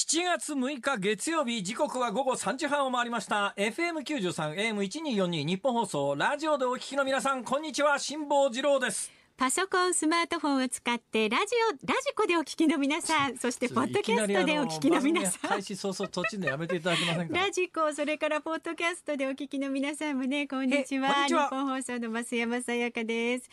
7月6日月曜日時刻は午後3時半を回りました FM93 AM1242 ニッポン放送ラジオでお聞きの皆さんこんにちは辛坊治郎ですパソコン、スマートフォンを使ってラジオ、 radiko でお聞きの皆さん、そしてポッドキャストでお聞きの皆さん。開始早々途中でやめていただけませんか？ radiko、それからポッドキャストでお聞きの皆さんもね、こんにちは。ニッポン放送の増山さやかです。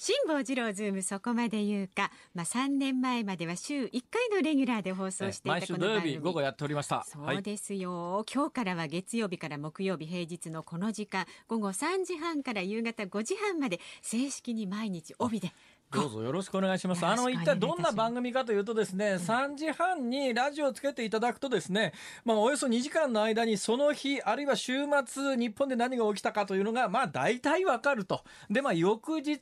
辛坊治郎ズームそこまで言うか、まあ3年前までは週1回のレギュラーで放送していた毎週土曜日午後やっておりました。そうですよ、はい、今日からは月曜日から木曜日平日のこの時間午後3時半から夕方5時半まで正式に毎日帯でどうぞよろしくお願いします。あの、一体どんな番組かというとですね、3時半にラジオをつけていただくとですね、まあ、およそ2時間の間にその日、あるいは週末、日本で何が起きたかというのが、まあ、大体わかると。で、まあ、翌日、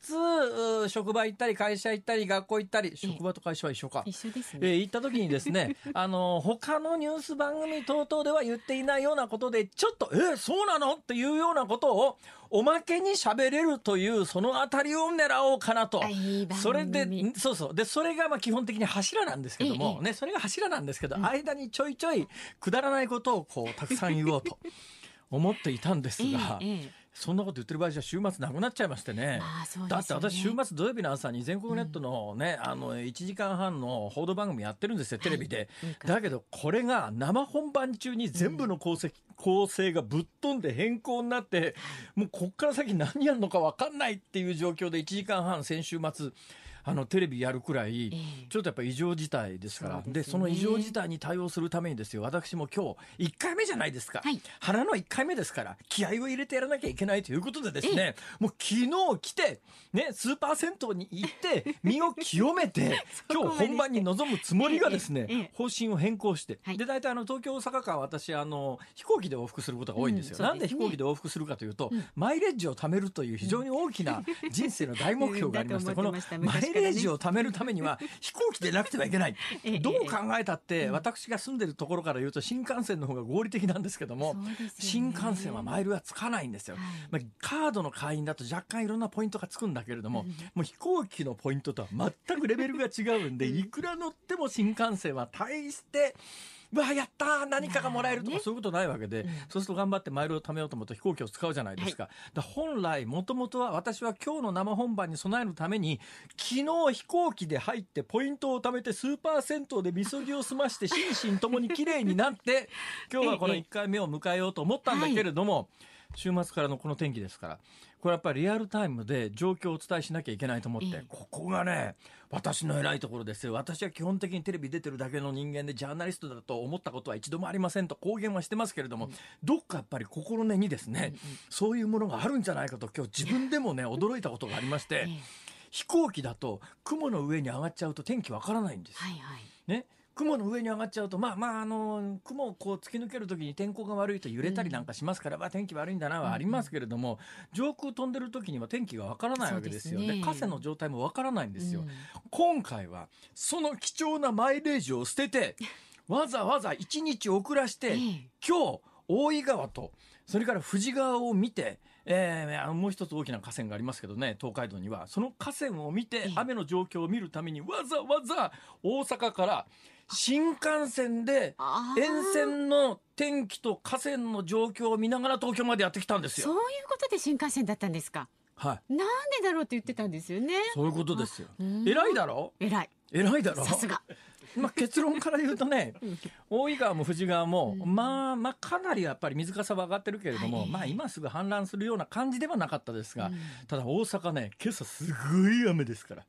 職場行ったり、会社行ったり、学校行ったり、職場と会社は一緒か。一緒ですね。えー、行った時にですね、あの、他のニュース番組等々では言っていないようなことで、ちょっと、えー、そうなの？っていうようなことを、おまけに喋れるという、そのあたりを狙おうかなと。それで、そうそう。で、それがまあ基本的に柱なんですけども、ね、それが柱なんですけど、間にちょいちょいくだらないことをこう、たくさん言おうと思っていたんですが、そんなこと言ってる場合じゃ週末なくなっちゃいましてね。ね。だって私週末土曜日の朝に全国ネットのね、うん、あの、1時間半の報道番組やってるんですよ、テレビで。はい、だけど、これが生本番中に全部の構成、うん、構成がぶっ飛んで変更になって、もうこっから先何やるのか分かんないっていう状況で1時間半先週末、あのテレビやるくらい、ちょっとやっぱ異常事態ですから、で、ね、その異常事態に対応するためにですよ、私も今日、1回目じゃないですか、はい、腹の1回目ですから、気合を入れてやらなきゃいけないということでですね、もう昨日来て、ね、スーパー銭湯に行って、身を清めて、今日本番に臨むつもりがですね、方針を変更して、で、大体あの東京、大阪間、私、あの、飛行機で往復することが多いんですよ。うん、なんで飛行機で往復するかというと、マイレージを貯めるという非常に大きな人生の大目標がありまして、このマイレージを貯めるためには 飛行機でなくてはいけない。どう考えたって、私が住んでるところから言うと新幹線の方が合理的なんですけども、新幹線はマイルはつかないんですよ。まあ、カードの会員だと若干いろんなポイントがつくんだけれども、もう飛行機のポイントとは全くレベルが違うんで、いくら乗っても新幹線は大して、うわやった何かがもらえるとか、そういうことないわけで、うん、そうすると頑張ってマイルを貯めようと思うと飛行機を使うじゃないですか。はい、本来、もともとは私は今日の生本番に備えるために、昨日飛行機で入ってポイントを貯めてスーパー銭湯でみそぎを済まして心身ともに綺麗になって、今日はこの1回目を迎えようと思ったんだけれども、はい。週末からのこの天気ですから、これやっぱりリアルタイムで状況をお伝えしなきゃいけないと思って、ここがね、私の偉いところですよ。私は基本的にテレビ出てるだけの人間でジャーナリストだと思ったことは一度もありませんと公言はしてますけれども、どっかやっぱり心根にですね、そういうものがあるんじゃないかと今日自分でもね、驚いたことがありまして、飛行機だと雲の上に上がっちゃうと天気わからないんです。はいはい、ね。雲の上に上がっちゃうと、まあまあ、あの、雲をこう突き抜けるときに天候が悪いと揺れたりなんかしますから、うん、まあ天気悪いんだなはありますけれども、うん、上空飛んでるときには天気がわからないわけですよね。河川の状態もわからないんですよ。うん、今回は、その貴重なマイレージを捨てて、わざわざ1日遅らして、今日、大井川と、それから富士川を見て、えー、もう一つ大きな河川がありますけどね、東海道には。その河川を見て、雨の状況を見るために、わざわざ大阪から新幹線で沿線の天気と河川の状況を見ながら東京までやってきたんですよ。そういうことで新幹線だったんですか？はい。なんでだろうって言ってたんですよね。そういうことですよ。偉いだろ？偉い。偉いだろ？さすが。まあ結論から言うとね、大井川も富士川も、まあまあかなりやっぱり水かさは上がってるけれども、まあ今すぐ氾濫するような感じではなかったですが、ただ大阪ね、今朝すごい雨ですから。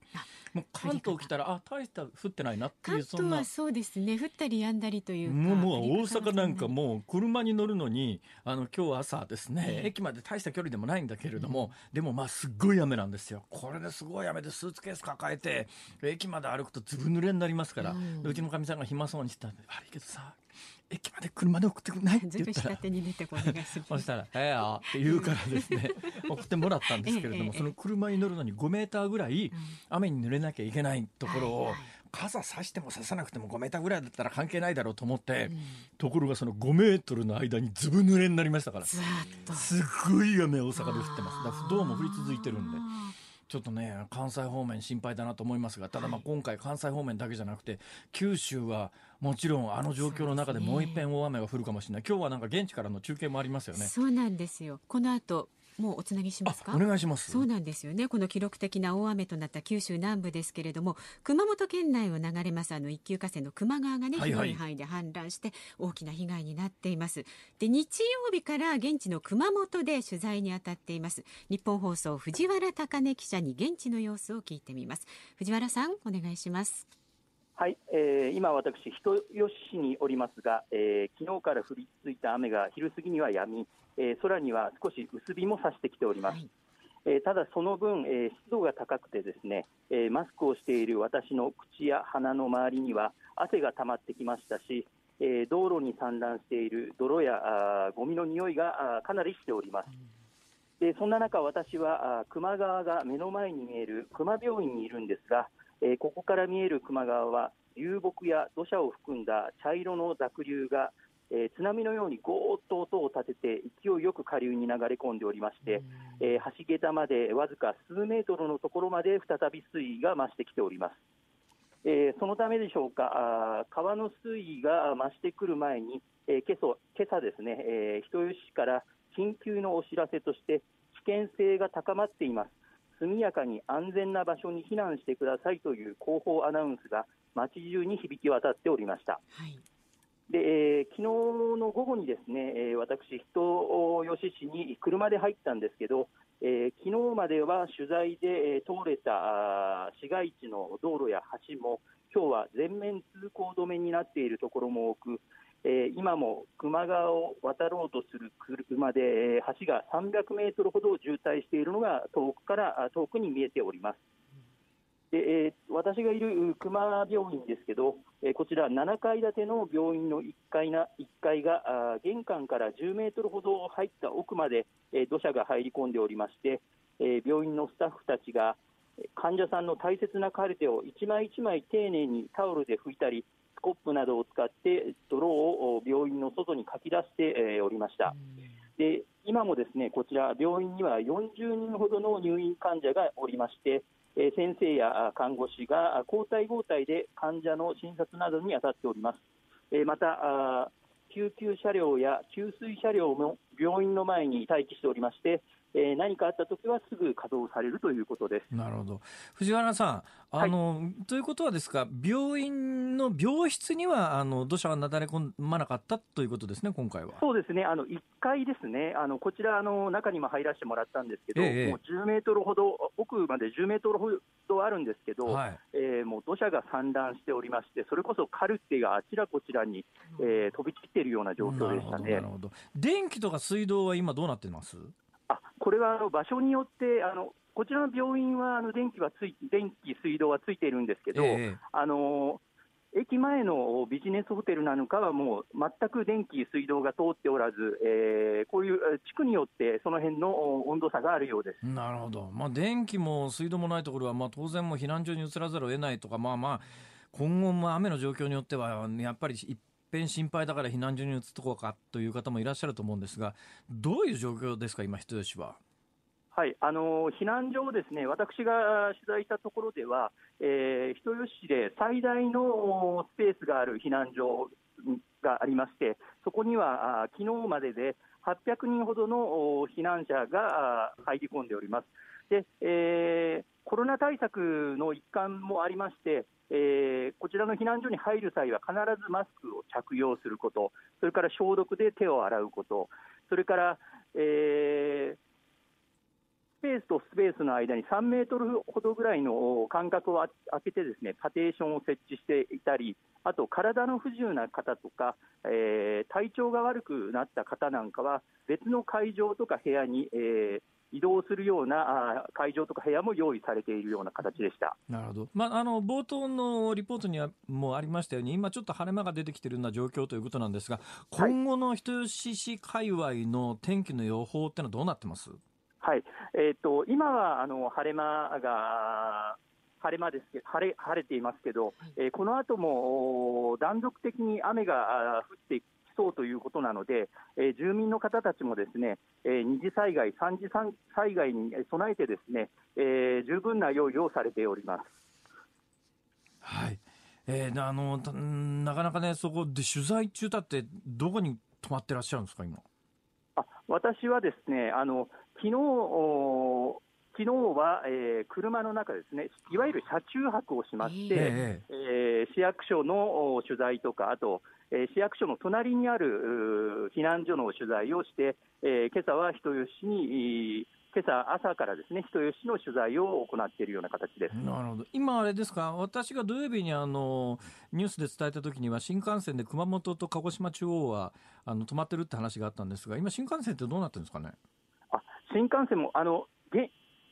もう関東来たらあ大した降ってないなっていうそんな。そうですね。降ったり止んだりというもうもう大阪なんかもう車に乗るのにあの今日朝ですね、えー、駅まで大した距離でもないんだけれども、うん、でもまあすっごい雨なんですよ。これですごい雨でスーツケース抱えて駅まで歩くとずぶ濡れになりますから、うちのかみさんが暇そうにしてた悪いけどさ駅まで車で送ってくれない？って言ったら。そしたら「ええや」って言うからですね。送ってもらったんですけれども、その車に乗るのに5メーターぐらい雨に濡れなきゃいけないところを、傘さしてもささなくても5メーターぐらいだったら関係ないだろうと思って、ところがその5メートルの間にずぶ濡れになりましたからすごい雨大阪で降ってます。だうも降り続いてるんで。ちょっとね、関西方面心配だなと思いますが、ただまあ今回関西方面だけじゃなくて、九州はもちろんあの状況の中でもう一遍大雨が降るかもしれない。今日はなんか現地からの中継もありますよね。そうなんですよ。この後、もうおつなぎしますか？お願いします。そうなんですよね。この記録的な大雨となった九州南部ですけれども熊本県内を流れますあの一級河川の球磨川がね、広い範囲で氾濫して大きな被害になっています。で日曜日から現地の熊本で取材に当たっています。日本放送藤原貴根記者に現地の様子を聞いてみます。藤原さんお願いしますはい、えー、今、私、人吉市におりますが、えー、昨日から降り続いた雨が昼過ぎには止み、えー、空には少し薄日も差してきております。はい、えー、ただ、その分、えー、湿度が高くてですね、えー、マスクをしている私の口や鼻の周りには汗が溜まってきましたし、えー、道路に散乱している泥やあゴミの匂いがあかなりしております。でそんな中、私はあ球磨川が目の前に見える球磨病院にいるんですが、えー、ここから見える球磨川は流木や土砂を含んだ茶色の濁流が、えー、津波のようにゴーッと音を立てて勢いよく下流に流れ込んでおりまして、えー、橋桁までわずか数メートルのところまで再び水位が増してきております。えー、そのためでしょうか、あ川の水位が増してくる前に、えー、今朝今朝ですね、えー、人吉市から緊急のお知らせとして、危険性が高まっています。速やかに安全な場所に避難してくださいという広報アナウンスが街中に響き渡っておりました。はいで、えー、昨日の午後にですね、えー、私、人吉市に車で入ったんですけど、えー、昨日までは取材で、えー、通れた市街地の道路や橋も、今日は全面通行止めになっているところも多く、えー、今も球磨川を渡ろうとする車で、橋が300メートルほど渋滞しているのが遠くから遠くに見えております。でえー、私がいる熊病院ですけど、えー、こちら7階建ての病院の1階な1階があ玄関から10メートルほど入った奥まで、えー、土砂が入り込んでおりまして、え病院のスタッフたちが患者さんの大切なカルテを1枚1枚丁寧にタオルで拭いたりスコップなどを使って泥を病院の外にかき出しておりました。で今もですねこちら病院には40人ほどの入院患者がおりまして、え先生や看護師が交代交代で患者の診察などに当たっております。えまた救急車両や給水車両も病院の前に待機しておりまして、えー、何かあったときはすぐ稼働されるということです。なるほど。藤原さんあの、はい、ということはですか病院の病室にはあの土砂はなだれ込まなかったということですね、今回は。そうですね、あの1階ですね、あのこちらあの、中にも入らせてもらったんですけど、ええ、もう10メートルほど、奥まで10メートルほどあるんですけど、はい、えー、もう土砂が散乱しておりまして、それこそカルテがあちらこちらに、えー、飛び散っているような状況でしたね。なるほど。電気とか水道は今、どうなってます？あこれはあの場所によってあのこちらの病院はあの電気はつい電気、水道はついているんですけど、えー、あの駅前のビジネスホテルなのかはもう全く電気、水道が通っておらず、えー、こういう地区によってその辺の温度差があるようです。なるほど、まあ、電気も水道もないところは、まあ、当然も避難所に移らざるを得ないとか、まあまあ、今後も雨の状況によっては、やっぱり一遍心配だから避難所に移っとこうかという方もいらっしゃると思うんですが、どういう状況ですか、今、人吉は？はいあの避難所をですね私が取材したところでは、えー、人吉市で最大のスペースがある避難所がありまして、そこには昨日までで800人ほどの避難者が入り込んでおります。でえー、コロナ対策の一環もありまして、えー、こちらの避難所に入る際は必ずマスクを着用すること、それから消毒で手を洗うこと、それから、えー、スペースとスペースの間に3メートルほどぐらいの間隔を空けてですねパテーションを設置していたりあと体の不自由な方とか、えー、体調が悪くなった方なんかは別の会場とか部屋に、えー、移動するような会場とか部屋も用意されているような形でした。なるほど、まあ、あの冒頭のリポートにはもありましたように、今ちょっと晴れ間が出てきているような状況ということなんですが、今後の人吉市界隈の天気の予報ってのはどうなってます？はい。えーと、今はあの晴れ間が晴れ間ですけ晴れ晴れていますけど、えー、この後も断続的に雨が降ってきそうということなので、えー、住民の方たちもですね、えー、二次災害、三次災害に備えてですね、えー、十分な用意をされております。はい。えー、あのなかなかね、そこで取材中だって、どこに泊まってらっしゃるんですか、今？あ私はですね、あの昨日昨日は、えー、車の中ですね、いわゆる車中泊をしまして、えー、えー、市役所の取材とか、あと、えー、市役所の隣にある避難所の取材をして、えー、今朝は人吉に今朝朝からですね人吉の取材を行っているような形です。なるほど。今、あれですか、私が土曜日にあのニュースで伝えたときには、新幹線で熊本と鹿児島中央はあの止まってるって話があったんですが、今、新幹線ってどうなってるんですかね？あ新幹線もあの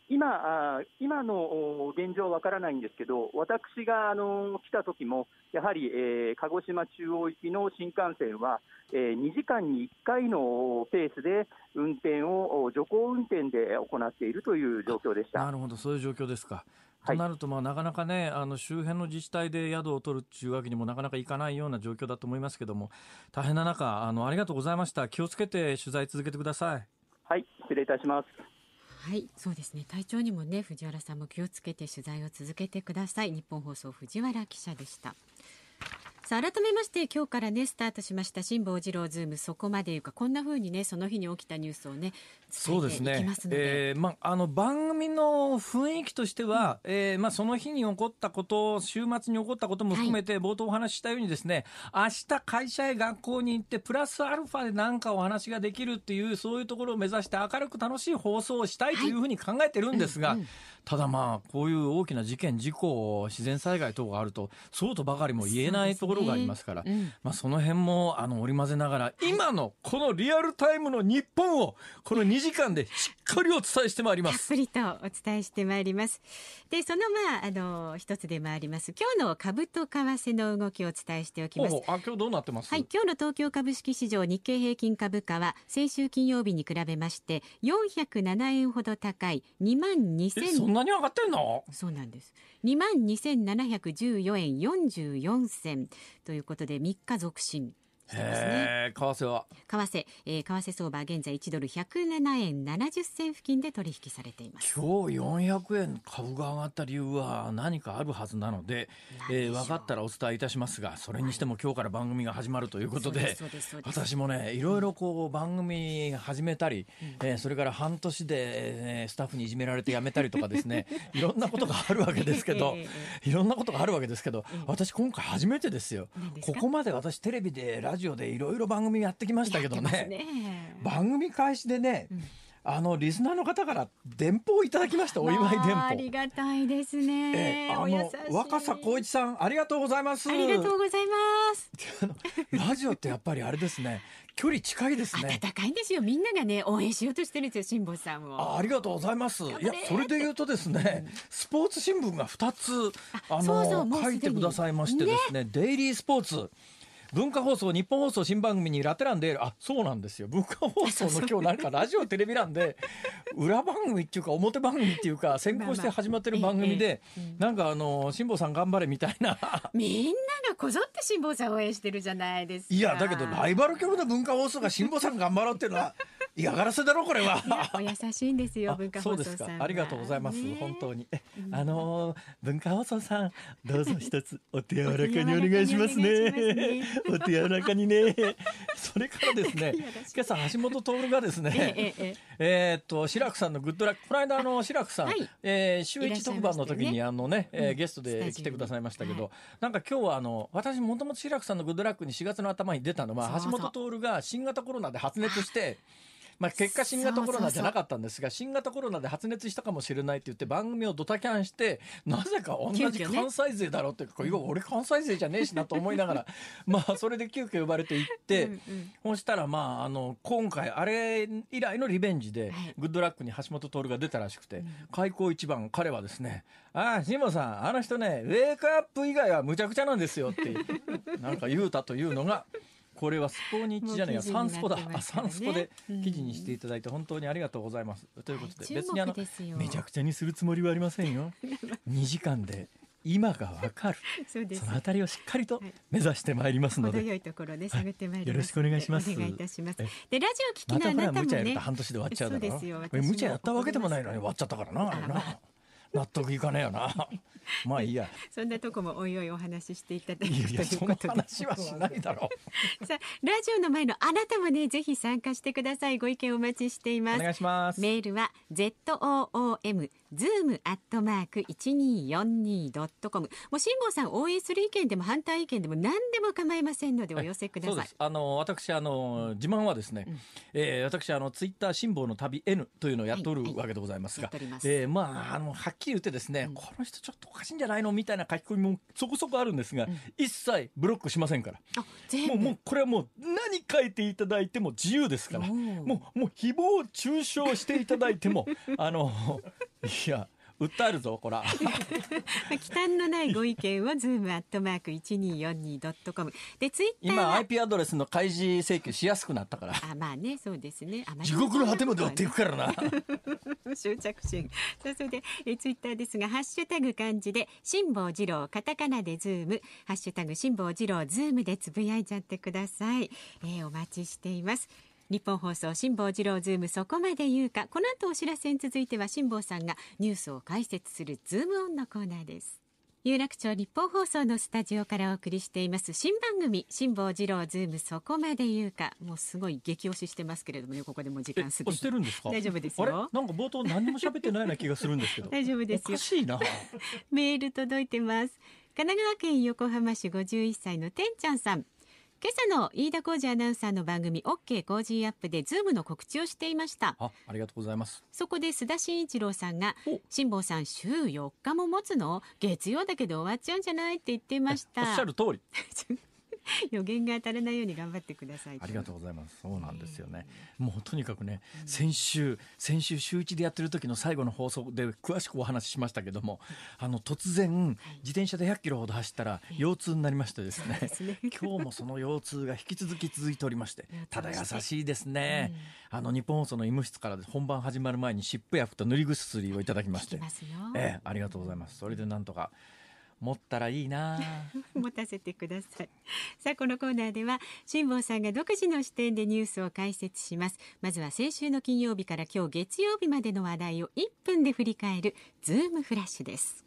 今今の現状はわからないんですけど、私があの来た時も、やはり、えー、鹿児島中央行きの新幹線は、えー、2時間に1回のペースで運転を徐行運転で行っているという状況でしたなるほど、そういう状況ですか。となると、まあ、なかなかね、あの周辺の自治体で宿を取るっていうわけにもなかなかいかないような状況だと思いますけども、大変な中、あのありがとうございました。気をつけて取材続けてください。はい、失礼いたします。はいそうですね。体調にもね藤原さんも気をつけて取材を続けてください。日本放送藤原記者でした。さあ改めまして今日からねスタートしました辛坊治郎ズームそこまでいうかこんな風にねその日に起きたニュースをねそうですね。えー、まあの番組の雰囲気としては、うん、えー、まあその日に起こったこと、週末に起こったことも含めて、冒頭お話ししたようにですね、はい、明日会社へ学校に行ってプラスアルファで何かお話ができるっていうそういうところを目指して明るく楽しい放送をしたいというふうに考えてるんですが。はいうんうんただまあ、こういう大きな事件、事故、自然災害等があると、そうとばかりも言えないところがありますから、うん、まあ、その辺もあの織り交ぜながら、今のこのリアルタイムの日本を、この2時間でしっかりお伝えしてまいります。たっぷりとお伝えしてまいります。で、そのまあ、あの、一つでもあります。今日の株と為替の動きをお伝えしておきます。あ、今日どうなってます？はい、今日の東京株式市場日経平均株価は、先週金曜日に比べまして、407円ほど高い、2万2000そんなに上がってんの？そうなんです。2万2714円44銭ということで、3日続伸。へえ、為替は？為替、えー、為替相場現在1ドル107円70銭付近で取引されています。今日400円株が上がった理由は何かあるはずなので、えー、分かったらお伝えいたしますがそれにしても今日から番組が始まるということで私もねいろいろこう番組始めたり、うん、えー、それから半年で、えー、スタッフにいじめられて辞めたりとかですね いろんなことがあるわけですけどいろんなことがあるわけですけど私今回初めてですよ。ここまで私テレビでララジオでいろいろ番組やってきましたけどね、ね、番組開始でね、うん。あのリスナーの方から電報いただきましたお祝い電報ありがたいですね、えあの若狭光一さんありがとうございます。ありがとうございます。ラジオってやっぱりあれですね。距離近いですね。暖かいんですよ。みんながね応援しようとしてるんですよ辛坊さんを。あありがとうございます。いやそれで言うとですね、スポーツ新聞が2つあの書いてくださいましてですね、ね、デイリースポーツ文化放送日本放送新番組にラテランであそうなんですよ。文化放送の今日なんかラジオテレビ欄で 裏番組っていうか表番組っていうか先行して始まってる番組でなんかあの辛坊さん頑張れみたいな。みんながこぞって辛坊さん応援してるじゃないですか。いやだけどライバル局の文化放送が辛坊さん頑張ろうっていうのは嫌がらせだろこれは。お優しいんですよ文化放送さん。ありがとうございます、ね、本当に。あのー、文化放送さんどうぞ一つお手柔らかにお願いしますね。お手柔らかにね。それからですね今朝橋本徹がですねえええー、っと志らくさんのグッドラック。この間あの志らくさん、はい、えー、週一特番の時にあのね、えー、ゲストで来てくださいましたけど、なんか今日はあの私もともと志らくさんのグッドラックに4月の頭に出たのは橋本徹が新型コロナで発熱して。まあ、結果新型コロナじゃなかったんですが新型コロナで発熱したかもしれないって言って番組をドタキャンしてなぜか同じ関西勢だろうって、ね、俺関西勢じゃねえしなと思いながら まあそれで急遽呼ばれて行ってうん、そしたらまああの今回あれ以来のリベンジで、グッドラックに橋本徹が出たらしくて、開口一番彼はですね「ああ慎吾さんあの人ねウェイクアップ以外はむちゃくちゃなんですよ」って なんか言うたというのがこれはスポニッチじゃないや、サンスポだ。あ、サンスポで記事にしていただいて本当にありがとうございます。ということで、別にあの、めちゃくちゃにするつもりはありませんよ。2時間で今がわかる。そのあたりをしっかりとはい。目指してまいりますので、程よいところで探ってまいります、よろしくお願いします。お願いいたします。えでラジオ聞きのあなたもね。無茶やると半年で終わっちゃうだろ。そうですよこれ無茶やったわけでもないのに終わっちゃったからな。納得いかねえよな まあいいや。そんなとこもおいおいお話ししていただくいやいやといそうのことで話はしないだろ さあラジオの前のあなたもねぜひ参加してください。ご意見お待ちしています。うお願いします。メールは z o o m zoom アットマーク一二四二ドットコム。もう辛坊さん応援する意見でも反対意見でも何でも構いませんのでお寄せください。そうです。。あの私あの自慢はですね、えー私あのツイッター辛抱の旅 N というのをやっておるはいはい。わけでございますが、やっております。えーまああのはっきり言ってですね、この人ちょっとおかしいんじゃないの？みたいな書き込みもそこそこあるんですが、一切ブロックしませんから。もうもうこれはもう何書いていただいても自由ですから。もうもう誹謗中傷していただいてもあのいや訴えるぞこら 忌憚のないご意見をズームアットマーク一二四二ドットコムでツイッター今は IP アドレスの開示請求しやすくなったからあまあねそうですね。あまり地獄の果てまで追っていくからな 執着心。さあそれでえツイッターですがハッシュタグ漢字で辛坊治郎カタカナでズームハッシュタグ辛坊治郎ズームでつぶやいちゃってください。えーお待ちしています。ニッポン放送辛坊治郎ズームそこまで言うか。この後お知らせに続いては辛坊さんがニュースを解説するズームオンのコーナーです。有楽町ニッポン放送のスタジオからお送りしています。新番組辛坊治郎ズームそこまで言うか。もうすごい激押ししてますけれどもねここでもう時え間過ぎ押してるんですか？大丈夫ですあれ？よなんか冒頭何にも喋ってないような気がするんですけど。大丈夫ですおよかしいな。メール届いてます。神奈川県横浜市51歳のてんちゃんさん今朝の飯田浩司アナウンサーの番組 OK コージーアップでズームの告知をしていました。あありがとうございます。そこで須田慎一郎さんがお。辛坊さん週4日も持つの？月曜だけで終わっちゃうんじゃない？って言っていましおったしゃる通り 予言が当たらないように頑張ってください。ありがとうございます。そうなんですよね。もうとにかくね先週先週週一でやってる時の最後の放送で詳しくお話ししましたけどもあの突然自転車で100キロほど走ったら腰痛になりましてですね。今日もその腰痛が引き続き続いておりましてやただ優しいですね、あの日本放送の医務室から本番始まる前に湿布薬と塗り薬をいただきまして。ええありがとうございます。それでなんとか持ったらいいな。持たせてください。さあこのコーナーでは辛坊さんが独自の視点でニュースを解説します。まずは先週の金曜日から今日月曜日までの話題を1分で振り返るズームフラッシュです。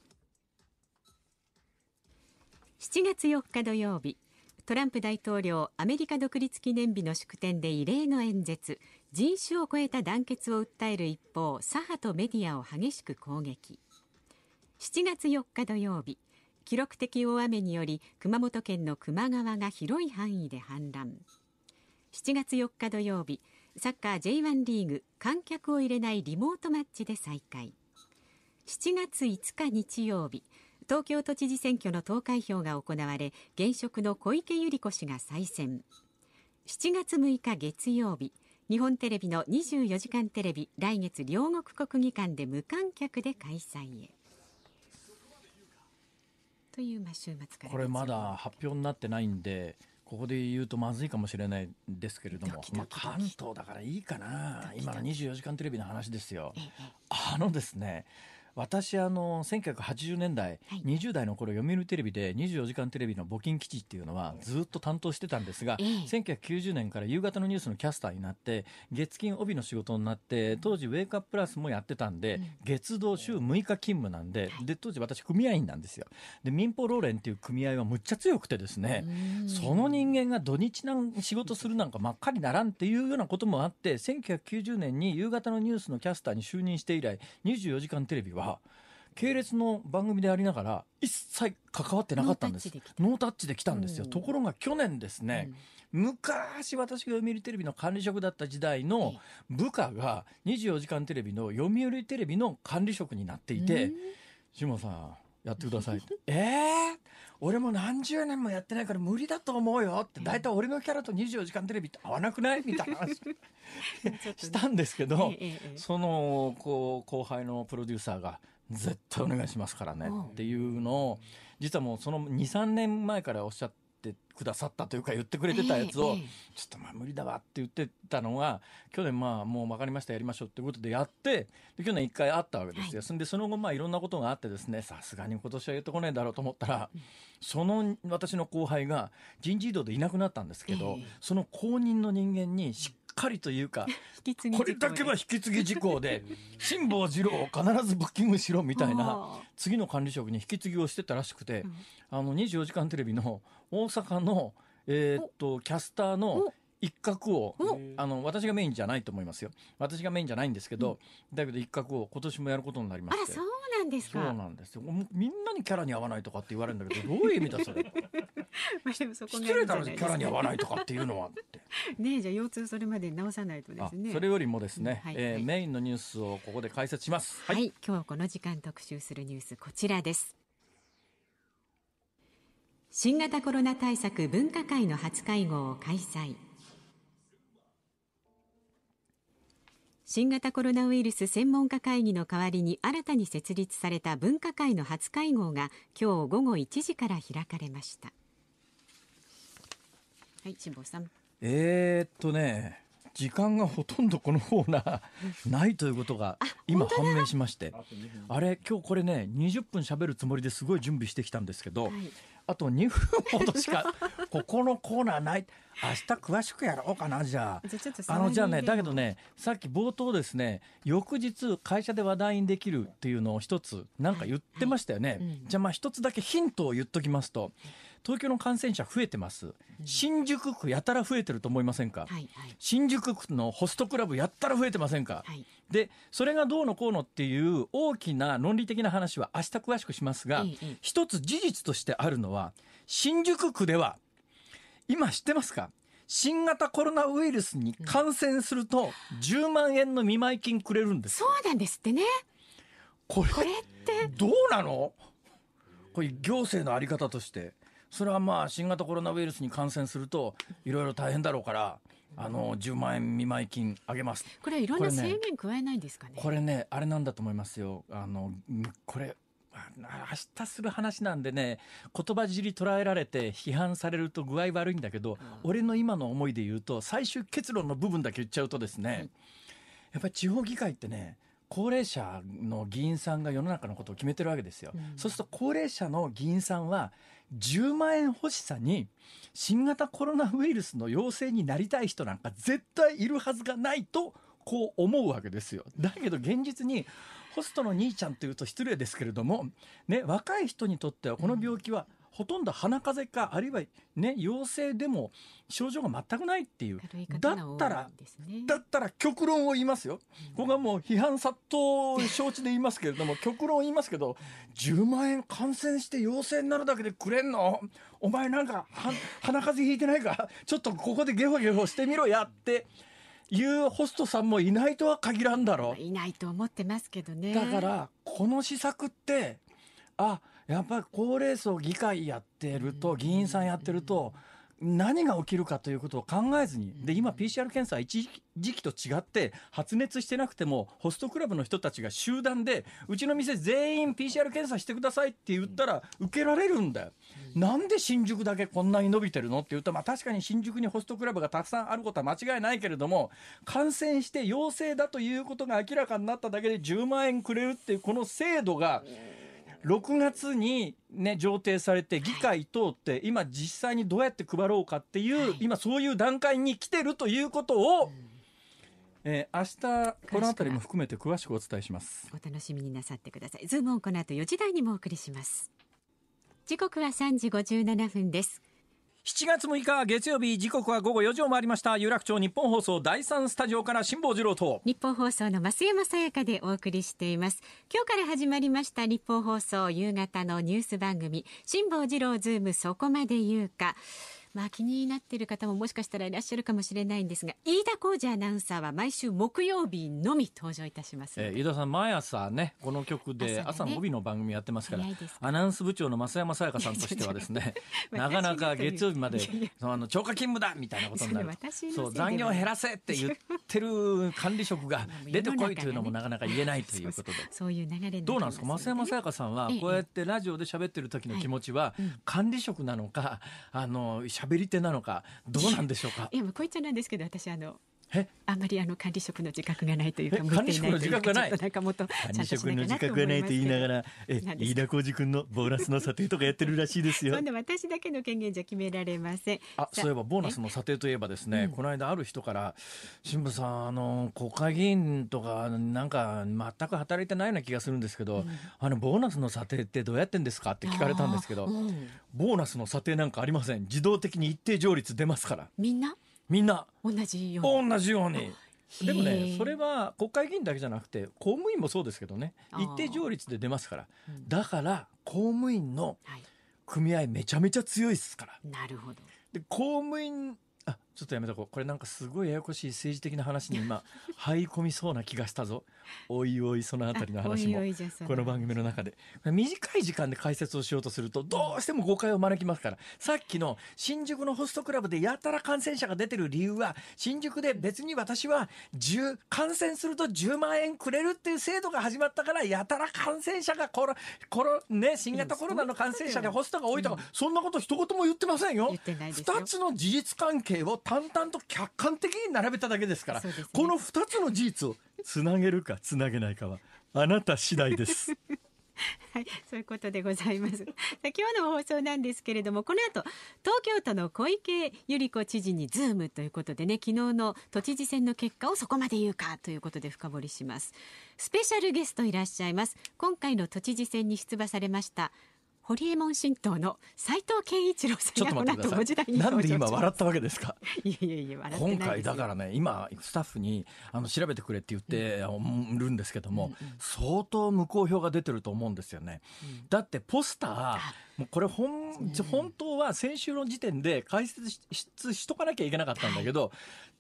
7月4日土曜日トランプ大統領アメリカ独立記念日の祝典で異例の演説。人種を超えた団結を訴える一方左派とメディアを激しく攻撃。7月4日土曜日記録的大雨により熊本県の球磨川が広い範囲で氾濫。7月4日土曜日サッカー J1 リーグ観客を入れないリモートマッチで再開。7月5日日曜日東京都知事選挙の投開票が行われ現職の小池百合子氏が再選。7月6日月曜日日本テレビの24時間テレビ来月両国国技館で無観客で開催へ。というまあ週末からこれまだ発表になってないんでここで言うとまずいかもしれないんですけれどもま関東だからいいかな。今の24時間テレビの話ですよ。ええ。あのですね私あの1980年代、はい。20代の頃読売テレビで24時間テレビの募金基地っていうのはずっと担当してたんですが、ええ。1990年から夕方のニュースのキャスターになって月金帯の仕事になって当時ウェイクアッププラスもやってたんで、うん。月土週6日勤務なんでで当時私組合員なんですよ。で民放労連っていう組合はむっちゃ強くてですね、うん。その人間が土日なん仕事するなんか真っ赤にならんっていうようなこともあって1990年に夕方のニュースのキャスターに就任して以来24時間テレビは系列の番組でありながら一切関わってなかったんです。ノータッチで来た。んですよ。うん。ところが去年ですね、昔私が読売テレビの管理職だった時代の部下が24時間テレビの読売テレビの管理職になっていて、うん下野さんやってくださいって えー、俺も何十年もやってないから無理だと思うよって大体俺のキャラと24時間テレビって合わなくないみたいな話。したんですけど、そのこう後輩のプロデューサーが絶対お願いしますからねうん。っていうのを実はもうその23年前からおっしゃっってくださったというか言ってくれてたやつを、ちょっとまあ無理だわって言ってたのが去年まあもう分かりましたやりましょうっていうことでやってで去年一回あったわけですよ、そんでその後まあいろんなことがあってですねさすがに今年は言ってこないだろうと思ったら、その私の後輩が人事異動でいなくなったんですけど、その後任の人間にしっかりというか これだけは引き継ぎ事項で 辛坊治郎を必ずブッキングしろみたいな次の管理職に引き継ぎをしてたらしくて、あの24時間テレビの大阪の、えー、っとキャスターの一角をあの私がメインじゃないと思いますよ。私がメインじゃないんですけど、うん、だけど一角を今年もやることになりまして。そうなんですか。そうなんですよ。みんなにキャラに合わないとかって言われるんだけどどういう意味だそれ まあでもそこ失礼だろキャラに合わないとかっていうのは ねじゃあ腰痛それまで直さないとですね。それよりもですね、はい、えー、メインのニュースをここで解説します。はい、はい、今日この時間特集するニュースこちらです。新型コロナ対策分科会の初会合を開催。新型コロナウイルス専門家会議の代わりに新たに設立された分科会の初会合が今日午後1時から開かれましたはい辛坊さん。えー、っとね時間がほとんどこのコーナー ないということが今判明しまして。あれ今日これね20分喋るつもりですごい準備してきたんですけど、はい、あと2分ほどしか ここのコーナーない。明日詳しくやろうかなじゃあ。あのじゃあねだけどねさっき冒頭ですね翌日会社で話題にできるっていうのを一つなんか言ってましたよね、はいはいうん、じゃあまあ一つだけヒントを言っときますと東京の感染者増えてます、新宿区やたら増えてると思いませんか、はいはい、新宿区のホストクラブやったら増えてませんか、はい、でそれがどうのこうのっていう大きな論理的な話は明日詳しくしますが、一つ事実としてあるのは新宿区では今知ってますか？新型コロナウイルスに感染すると10万円の見舞い金くれるんです、そうなんですってね。これって。どうなの？これ行政のあり方としてそれはまあ新型コロナウイルスに感染するといろいろ大変だろうからあの10万円見舞い金あげます。これいろんな制限加えないんですかねこれねあれなんだと思いますよ。あのこれ明日する話なんでね言葉尻捉えられて批判されると具合悪いんだけど、うん、俺の今の思いで言うと最終結論の部分だけ言っちゃうとですね、うん、やっぱり地方議会ってね高齢者の議員さんが世の中のことを決めてるわけですよ、うん、そうすると高齢者の議員さんは10万円欲しさに新型コロナウイルスの陽性になりたい人なんか絶対いるはずがないとこう思うわけですよ。だけど現実にホストの兄ちゃんというと失礼ですけれども、ね、若い人にとってはこの病気はほとんど鼻風邪かあるいはね陽性でも症状が全くないっていう。だったら、だったら極論を言いますよ、ここはもう批判殺到承知で言いますけれども 極論を言いますけど10万円感染して陽性になるだけでくれんの？お前なんか鼻風邪ひいてないか？ちょっとここでゲホゲホしてみろやって。いうホストさんもいないとは限らんだろいないと思ってますけどね。だからこの施策ってあやっぱり高齢層議会やってると議員さんやってると何が起きるかということを考えずにで今 PCR 検査は一時期と違って発熱してなくてもホストクラブの人たちが集団でうちの店全員 PCR 検査してくださいって言ったら受けられるんだよ。なんで新宿だけこんなに伸びてるのって言うと、まあ、確かに新宿にホストクラブがたくさんあることは間違いないけれども感染して陽性だということが明らかになっただけで10万円くれるっていうこの制度が。6月に、ね、上呈されて議会通って今実際にどうやって配ろうかっていう、今そういう段階に来てるということを、えー、明日この辺りも含めて詳しくお伝えします。お楽しみになさってください。ズームオンこの後4時台にもお送りします。時刻は3時57分です7月6日月曜日時刻は午後4時を回りました。有楽町日本放送第3スタジオから辛坊治郎と。日本放送の増山さやかでお送りしています。今日から始まりました日本放送夕方のニュース番組辛坊治郎ズームそこまで言うか。まあ気になっている方ももしかしたらいらっしゃるかもしれないんですが飯田浩二アナウンサーは毎週木曜日のみ登場いたします、えー、飯田さん毎朝ねこの曲で朝の帯の番組やってますから、ね、アナウンス部長の増山さやかさんとしてはですね なかなか月曜日まで あの超過勤務だみたいなことになるそう残業減らせって言ってる管理職が 出てこいというのもなかなか言えないということで。そういう流れどうなんですか？増山さやかさんはこうやってラジオで喋ってる時の気持ちは管理職なのかあの喋り手なのかどうなんでしょうか？いやこいつなんですけど私あのあまりあの管理職の自覚がないというか管理職の自覚がない？管理職の自覚がないと言いながらえ飯田浩二君のボーナスの査定とかやってるらしいですよ。そんな私だけの権限じゃ決められませんあそういえばボーナスの査定といえばですね、この間ある人から新聞さんあの国会議員とかなんか全く働いてないような気がするんですけど、うん、あのボーナスの査定ってどうやってんですかって聞かれたんですけど、うん、ボーナスの査定なんかありません？自動的に一定上率出ますから。みんな？みんな。同じように。同じように。でもねそれは国会議員だけじゃなくて公務員もそうですけどね。一定上率で出ますから、だから公務員の組合めちゃめちゃ強いですから。なるほど。で公務員あちょっとやめとこう。これなんかすごいややこしい政治的な話に今 入り込みそうな気がしたぞ。おいおいそのあたりの話も。この番組の中で。短い時間で解説をしようとするとどうしても誤解を招きますから。さっきの新宿のホストクラブでやたら感染者が出てる理由は新宿で別に私は10感染すると10万円くれるっていう制度が始まったからやたら感染者がコロコロ、ね、新型コロナの感染者でホストが多いとか、そんなこと一言も言ってませんよ。2つの事実関係を淡々と客観的に並べただけですから、ね、この2つの事実をつなげるかつなげないかはあなた次第です。はい、そういうことでございます。今日の放送なんですけれども、この後東京都の小池百合子知事にズームということでね、昨日の都知事選の結果をそこまで言うかということで深掘りします。スペシャルゲストいらっしゃいます。今回の都知事選に出馬されました堀江門新党の斉藤健一郎さんがこの後ご時代になんで今笑ったわけですか？いやいやいや今回だからね今スタッフにあの調べてくれって言ってるんですけども、うんうん、相当無効票が出てると思うんですよね、うん、だってポスターもうこれ本,、本当は先週の時点で解説しとかなきゃいけなかったんだけど、はい。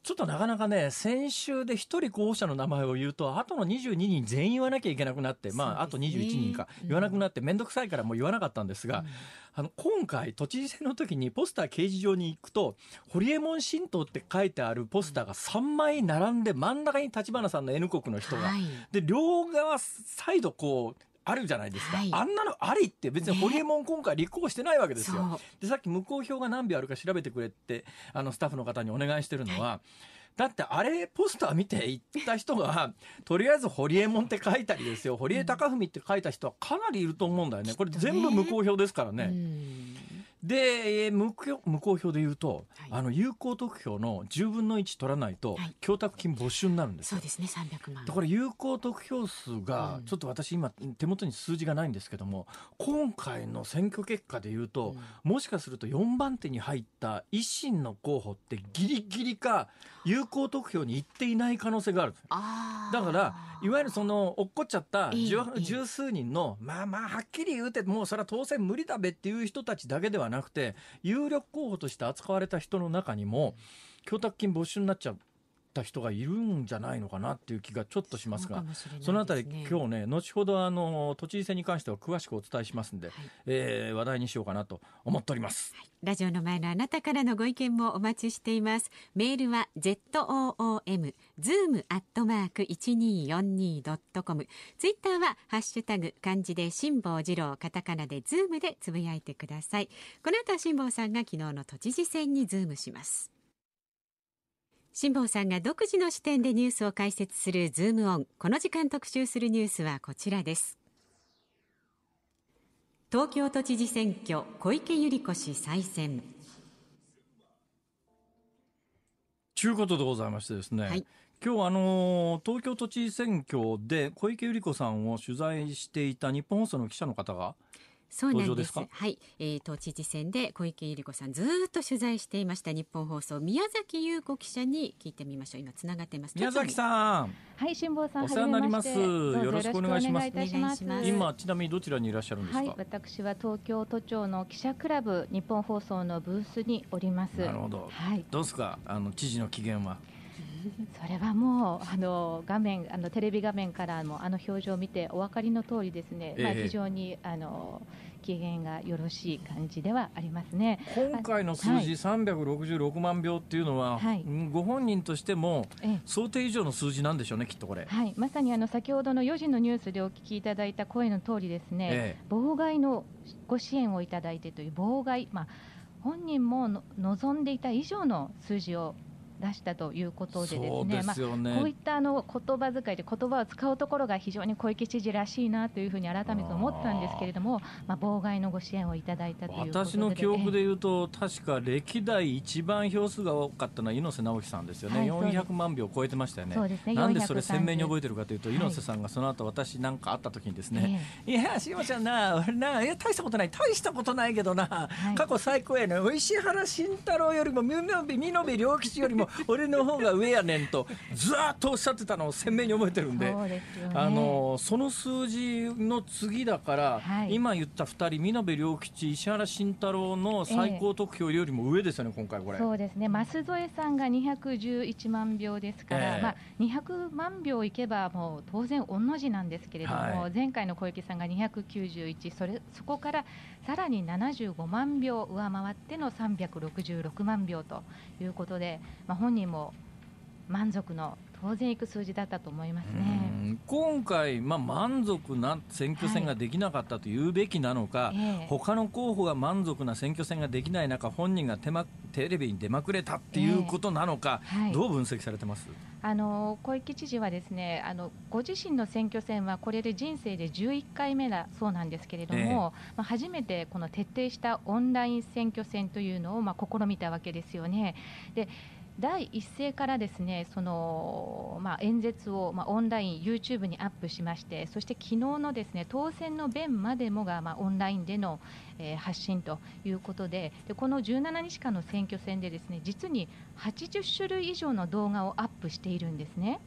ちょっとなかなかね、先週で1人候補者の名前を言うと、あとの22人全員言わなきゃいけなくなって、まあ、あと21人か言わなくなって、面倒くさいからもう言わなかったんですが、うん、あの、今回、都知事選の時にポスター掲示場に行くと、ホリエモン新党って書いてあるポスターが3枚並んで、真ん中に立花さんの N 国の人が、はい、で、両側、サイドこう、あるじゃないですか、はい、あんなのありって別にホリエモン今回立候補してないわけですよ。ね、でさっき無効票が何票あるか調べてくれってあのスタッフの方にお願いしてるのは、はい。だってあれポスター見て行った人がとりあえず堀江門って書いたりですよ。堀江貴文って書いた人はかなりいると思うんだよね。これ全部無効票ですからね。で無無効票で言うと、はい、あの有効得票の10分の1取らないと、はい、供託金没収になるんですそうですね300万。これ有効得票数が、うん、ちょっと私今手元に数字がないんですけども今回の選挙結果で言うと、うん、もしかすると4番手に入った維新の候補ってギリギリか有効得票に行っていない可能性があるだからいわゆるその落っこっちゃった十,、十数人のまあまあはっきり言うてもうそれは当選無理だべっていう人たちだけではなくて有力候補として扱われた人の中にも供託金没収になっちゃう。た人がいるんじゃないのかなっていう気がちょっとしますがそ、ね,、のあたり今日ね後ほどあの都知事選に関しては詳しくお伝えしますんで、はい、えー、話題にしようかなと思っております、はい、ラジオの前のあなたからのご意見もお待ちしています。メールは ZOOM zoom アットマーク 1242.com ツイッターはハッシュタグ漢字で辛坊治郎カタカナでズームでつぶやいてください。この後辛坊さんが昨日の都知事選にズームします辛坊さんが独自の視点でニュースを解説するズームオン。この時間特集するニュースはこちらです。東京都知事選挙小池百合子氏再選。ちゅうことでございましてですね、はい、今日あの東京都知事選挙で小池百合子さんを取材していた日本放送の記者の方が登場ですか？はい、えー、都知事選で小池百合子さんずっと取材していました。日本放送宮崎優子記者に聞いてみましょう。今つながってます。宮崎さん。はい辛坊さんお世話になります。よろしくお願いします。今ちなみにどちらにいらっしゃるんですか、はい、私は東京都庁の記者クラブ日本放送のブースにおります。なるほど、はい、どうですか？あの知事の機嫌は それはもうあの画面あのテレビ画面からもあの表情を見てお分かりの通りですね、ええ、まあ、非常にあの機嫌がよろしい感じではありますね。今回の数字、はい、366万票っていうのは、はい、ご本人としても想定以上の数字なんでしょうね、きっとこれ、はい、まさにあの先ほどの4時のニュースでお聞きいただいた声の通りですね、ええ、妨害のご支援をいただいてという妨害、まあ、本人も望んでいた以上の数字を出したということでですね、ね。まあ、こういったあの言葉遣いで言葉を使うところが非常に小池知事らしいなというふうに改めて思ったんですけれども、まあ、妨害のご支援をいただいたという私の記憶でいうと、確か歴代一番票数が多かったのは猪瀬直樹さんですよね、はい、400万票超えてましたよね、そうですね。なんでそれ鮮明に覚えてるかというと、猪瀬さんがその後私なんか会った時にですね、い。や、しおちゃんな、俺な、いや、大したことない、大したことないけどな、はい、過去最高やね、石原慎太郎よりも、美濃部良吉よりも、俺の方が上やねんとずっとおっしゃってたのを鮮明に覚えてるんで、ね、あのその数字の次だから、はい、今言った2人、見延良吉、石原慎太郎の最高得票よりも上ですよね、えー、今回これ。そうですね、舛添さんが211万票ですから、えー、まあ、200万票いけば、もう当然、御の字なんですけれども、はい、前回の小池さんが291、それそこからさらに75万票上回っての366万票ということで、まあ、本人も満足の当然いく数字だったと思いますね。今回、まあ、満足な選挙戦ができなかったと言うべきなのか、はいえ。他の候補が満足な選挙戦ができない中、本人が手、ま、テレビに出まくれたっていうことなのか、えはい、どう分析されてます？あの小池知事はですねあのご自身の選挙戦はこれで人生で11回目だそうなんですけれども、え。まあ、初めてこの徹底したオンライン選挙戦というのをまあ試みたわけですよね。で第一声からですねその、まあ、演説を、まあ、オンライン、YouTube にアップしまして、そして昨日のですね当選の弁までもが、まあ、オンラインでの、えー、発信ということでで、この17日間の選挙戦でですね実に80種類以上の動画をアップしているんですね。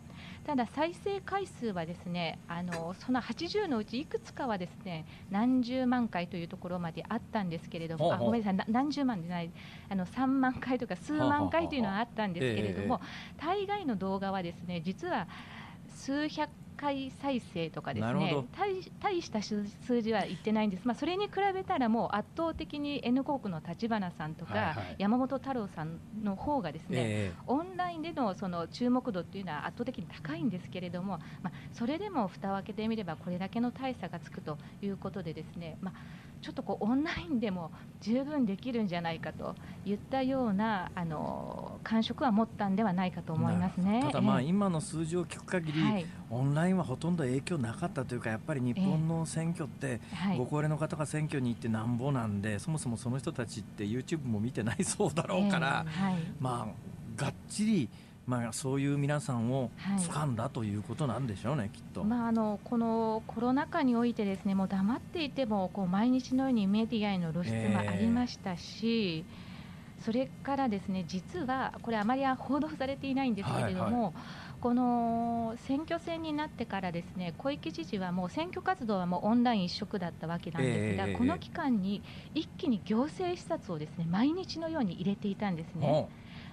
ただ再生回数はですねあのその80のうちいくつかはですね何十万回というところまであったんですけれども、あごめんなさい何十万じゃないあの3万回とか数万回というのはあったんですけれども、大概の動画はですね実は数百回再生とかですね大した数字は言ってないんです、まあ、それに比べたらもう圧倒的に N 国の立花さんとか、山本太郎さんの方がですね、えー、オンラインでのその注目度っていうのは圧倒的に高いんですけれども、まあ、それでも蓋を開けてみればこれだけの大差がつくということでですね、まあちょっとこうオンラインでも十分できるんじゃないかといったようなあの感触は持ったんではないかと思いますね。ただ、まあ、今の数字を聞く限り、はい、オンラインはほとんど影響なかったというかやっぱり日本の選挙って、ご高齢の方が選挙に行ってなんぼなんでそもそもその人たちって YouTube も見てないそうだろうから、はい、まあがっちりまあ、そういう皆さんを掴んだということなんでしょうね、はい、きっと、まあ、あのこのコロナ禍においてですねもう黙っていてもこう毎日のようにメディアへの露出がありましたし、えー、それからですね実はこれあまり報道されていないんですけれども、はいはい。この選挙戦になってからですね小池知事はもう選挙活動はもうオンライン一色だったわけなんですが、えー、この期間に一気に行政視察をですね毎日のように入れていたんですね。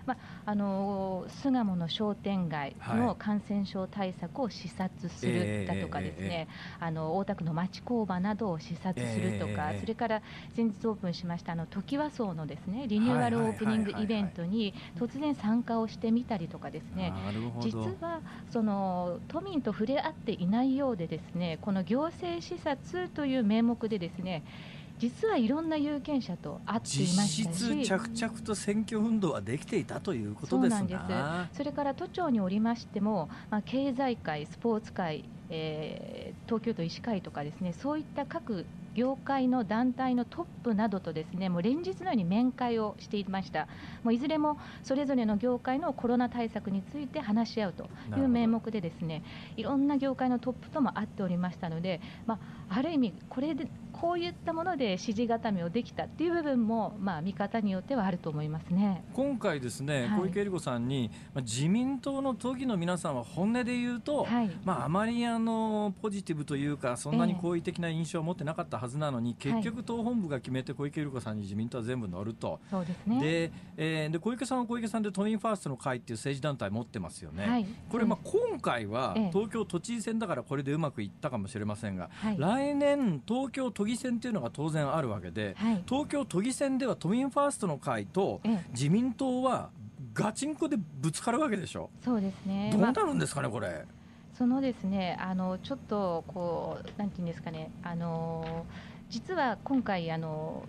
まあ、あの巣鴨の商店街の感染症対策を視察するだとかですね、あの大田区の町工場などを視察するとか、それから先日オープンしましたあの時和荘のですねリニューアルオープニングイベントに突然参加をしてみたりとかですね、実はその都民と触れ合っていないようでですねこの行政視察という名目でですね実はいろんな有権者と会っていましたし実着々と選挙運動はできていたということですそれから都庁におりましても、まあ、経済界、スポーツ界、えー、東京都医師会とかですねそういった各業界の団体のトップなどとですねもう連日のように面会をしていました、もういずれもそれぞれの業界のコロナ対策について話し合うという名目で、ですねいろんな業界のトップとも会っておりましたので、まあ、ある意味、これでこういったもので支持固めをできたっていう部分も、まあ、見方によってはあると思いますね。今回ですね、はい、小池百合子さんに、まあ、自民党の都議の皆さんは本音で言うと、はい、まあ、あまりあのポジティブというかそんなに好意的な印象を持ってなかったはずなのに、えー、結局党本部が決めて小池百合子さんに自民党は全部乗ると。そうですね。で、えー、で小池さんは小池さんで都民ファーストの会っていう政治団体持ってますよね、はい、これまあ今回は東京都知事選だからこれでうまくいったかもしれませんが、来年東京都議選っていうのが当然あるわけで、東京都議選では都民ファーストの会と自民党はガチンコでぶつかるわけでしょ。そうですね。どうなるんですかね、これ。そのですね、あのちょっとこうなんていうんですかね、あの実は今回あの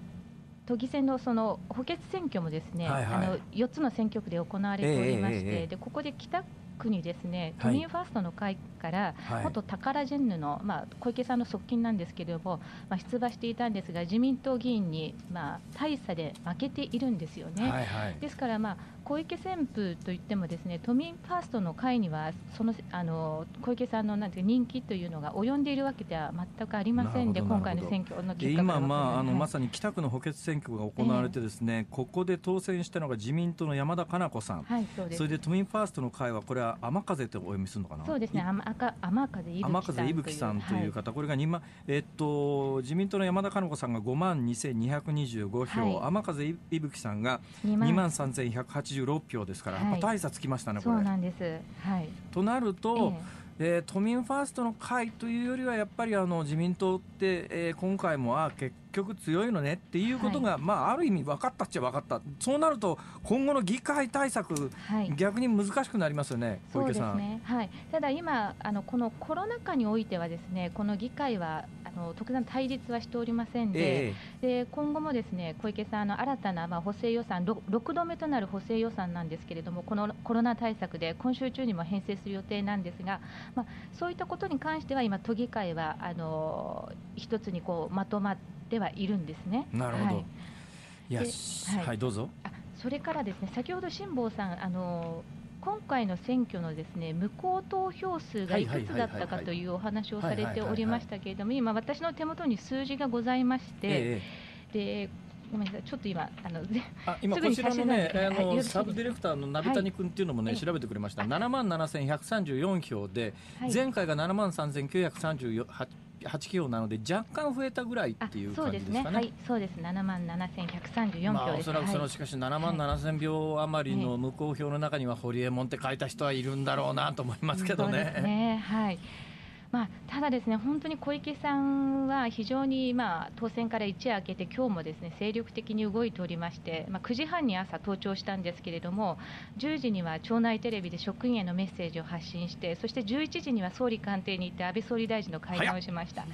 都議選のその補欠選挙もですね、はいはい、あの4つの選挙区で行われておりまして、えーえー、でここで北区にですね都民ファーストの会から、はい、元タカラジェンヌの、まあ、小池さんの側近なんですけれども、まあ、出馬していたんですが自民党議員に、まあ、大差で負けているんですよね。はいはい、ですから、まあ小池旋風といってもですね都民ファーストの会にはそのあの小池さんのなんて人気というのが及んでいるわけでは全くありませんで今回の選挙の結果今、まあ、あのまさに北区の補欠選挙が行われてですね、えー、ここで当選したのが自民党の山田加奈子さん、はい、そうです。それで都民ファーストの会はこれは雨風とお読みするのかなそうですね雨雨風いぶきさんという方、はい、これが2万、えっと、自民党の山田加奈子さんが5万2225票、はい、雨風いぶきさんが2万。3186票ですから、やっぱ大差つきましたね、これ。そうなんです、はい、となると、えー、えー、都民ファーストの会というよりはやっぱりあの自民党って、えー、今回もあ結局強いのねっていうことが、はい、まあ、ある意味分かったっちゃ分かった。そうなると今後の議会対策、はい、逆に難しくなりますよね小池さん。ね。はい、ただ今あのこのコロナ禍においてはですねこの議会はあの特段対立はしておりませんでえー、で今後もですね小池さんの新たな、まあ、補正予算 6, 6度目となる補正予算なんですけれどもこのコロナ対策で今週中にも編成する予定なんですが、まあ、そういったことに関しては今都議会はあの一つにこうまとまってってはいるんですね。なるほど。はい、はい、はい、どうぞ。あ、それからですね、先ほど辛坊さん、あの今回の選挙のですね無効投票数がいくつだったかというお話をされておりましたけれども、今、私の手元に数字がございまして、ええ、でごめんなさい、ちょっと今、あのあ今、こちらのね、あのサブディレクターの鍋谷君っていうのもね、調べてくれました、7万7134票で、前回が7万3938 8票なので若干増えたぐらいっていう感じですかね。ねはい、そうです。7万7134票です。おそらくそのしかし7万7000票余りの無効票の中には堀エモ門って書いた人はいるんだろうなと思いますけどね。ねはい。まあ、ただ、ですね本当に小池さんは非常に、まあ、当選から一夜明けて今日もですね精力的に動いておりまして、まあ、9時半に朝登庁したんですけれども10時には町内テレビで職員へのメッセージを発信してそして11時には総理官邸に行って安倍総理大臣の会談をしました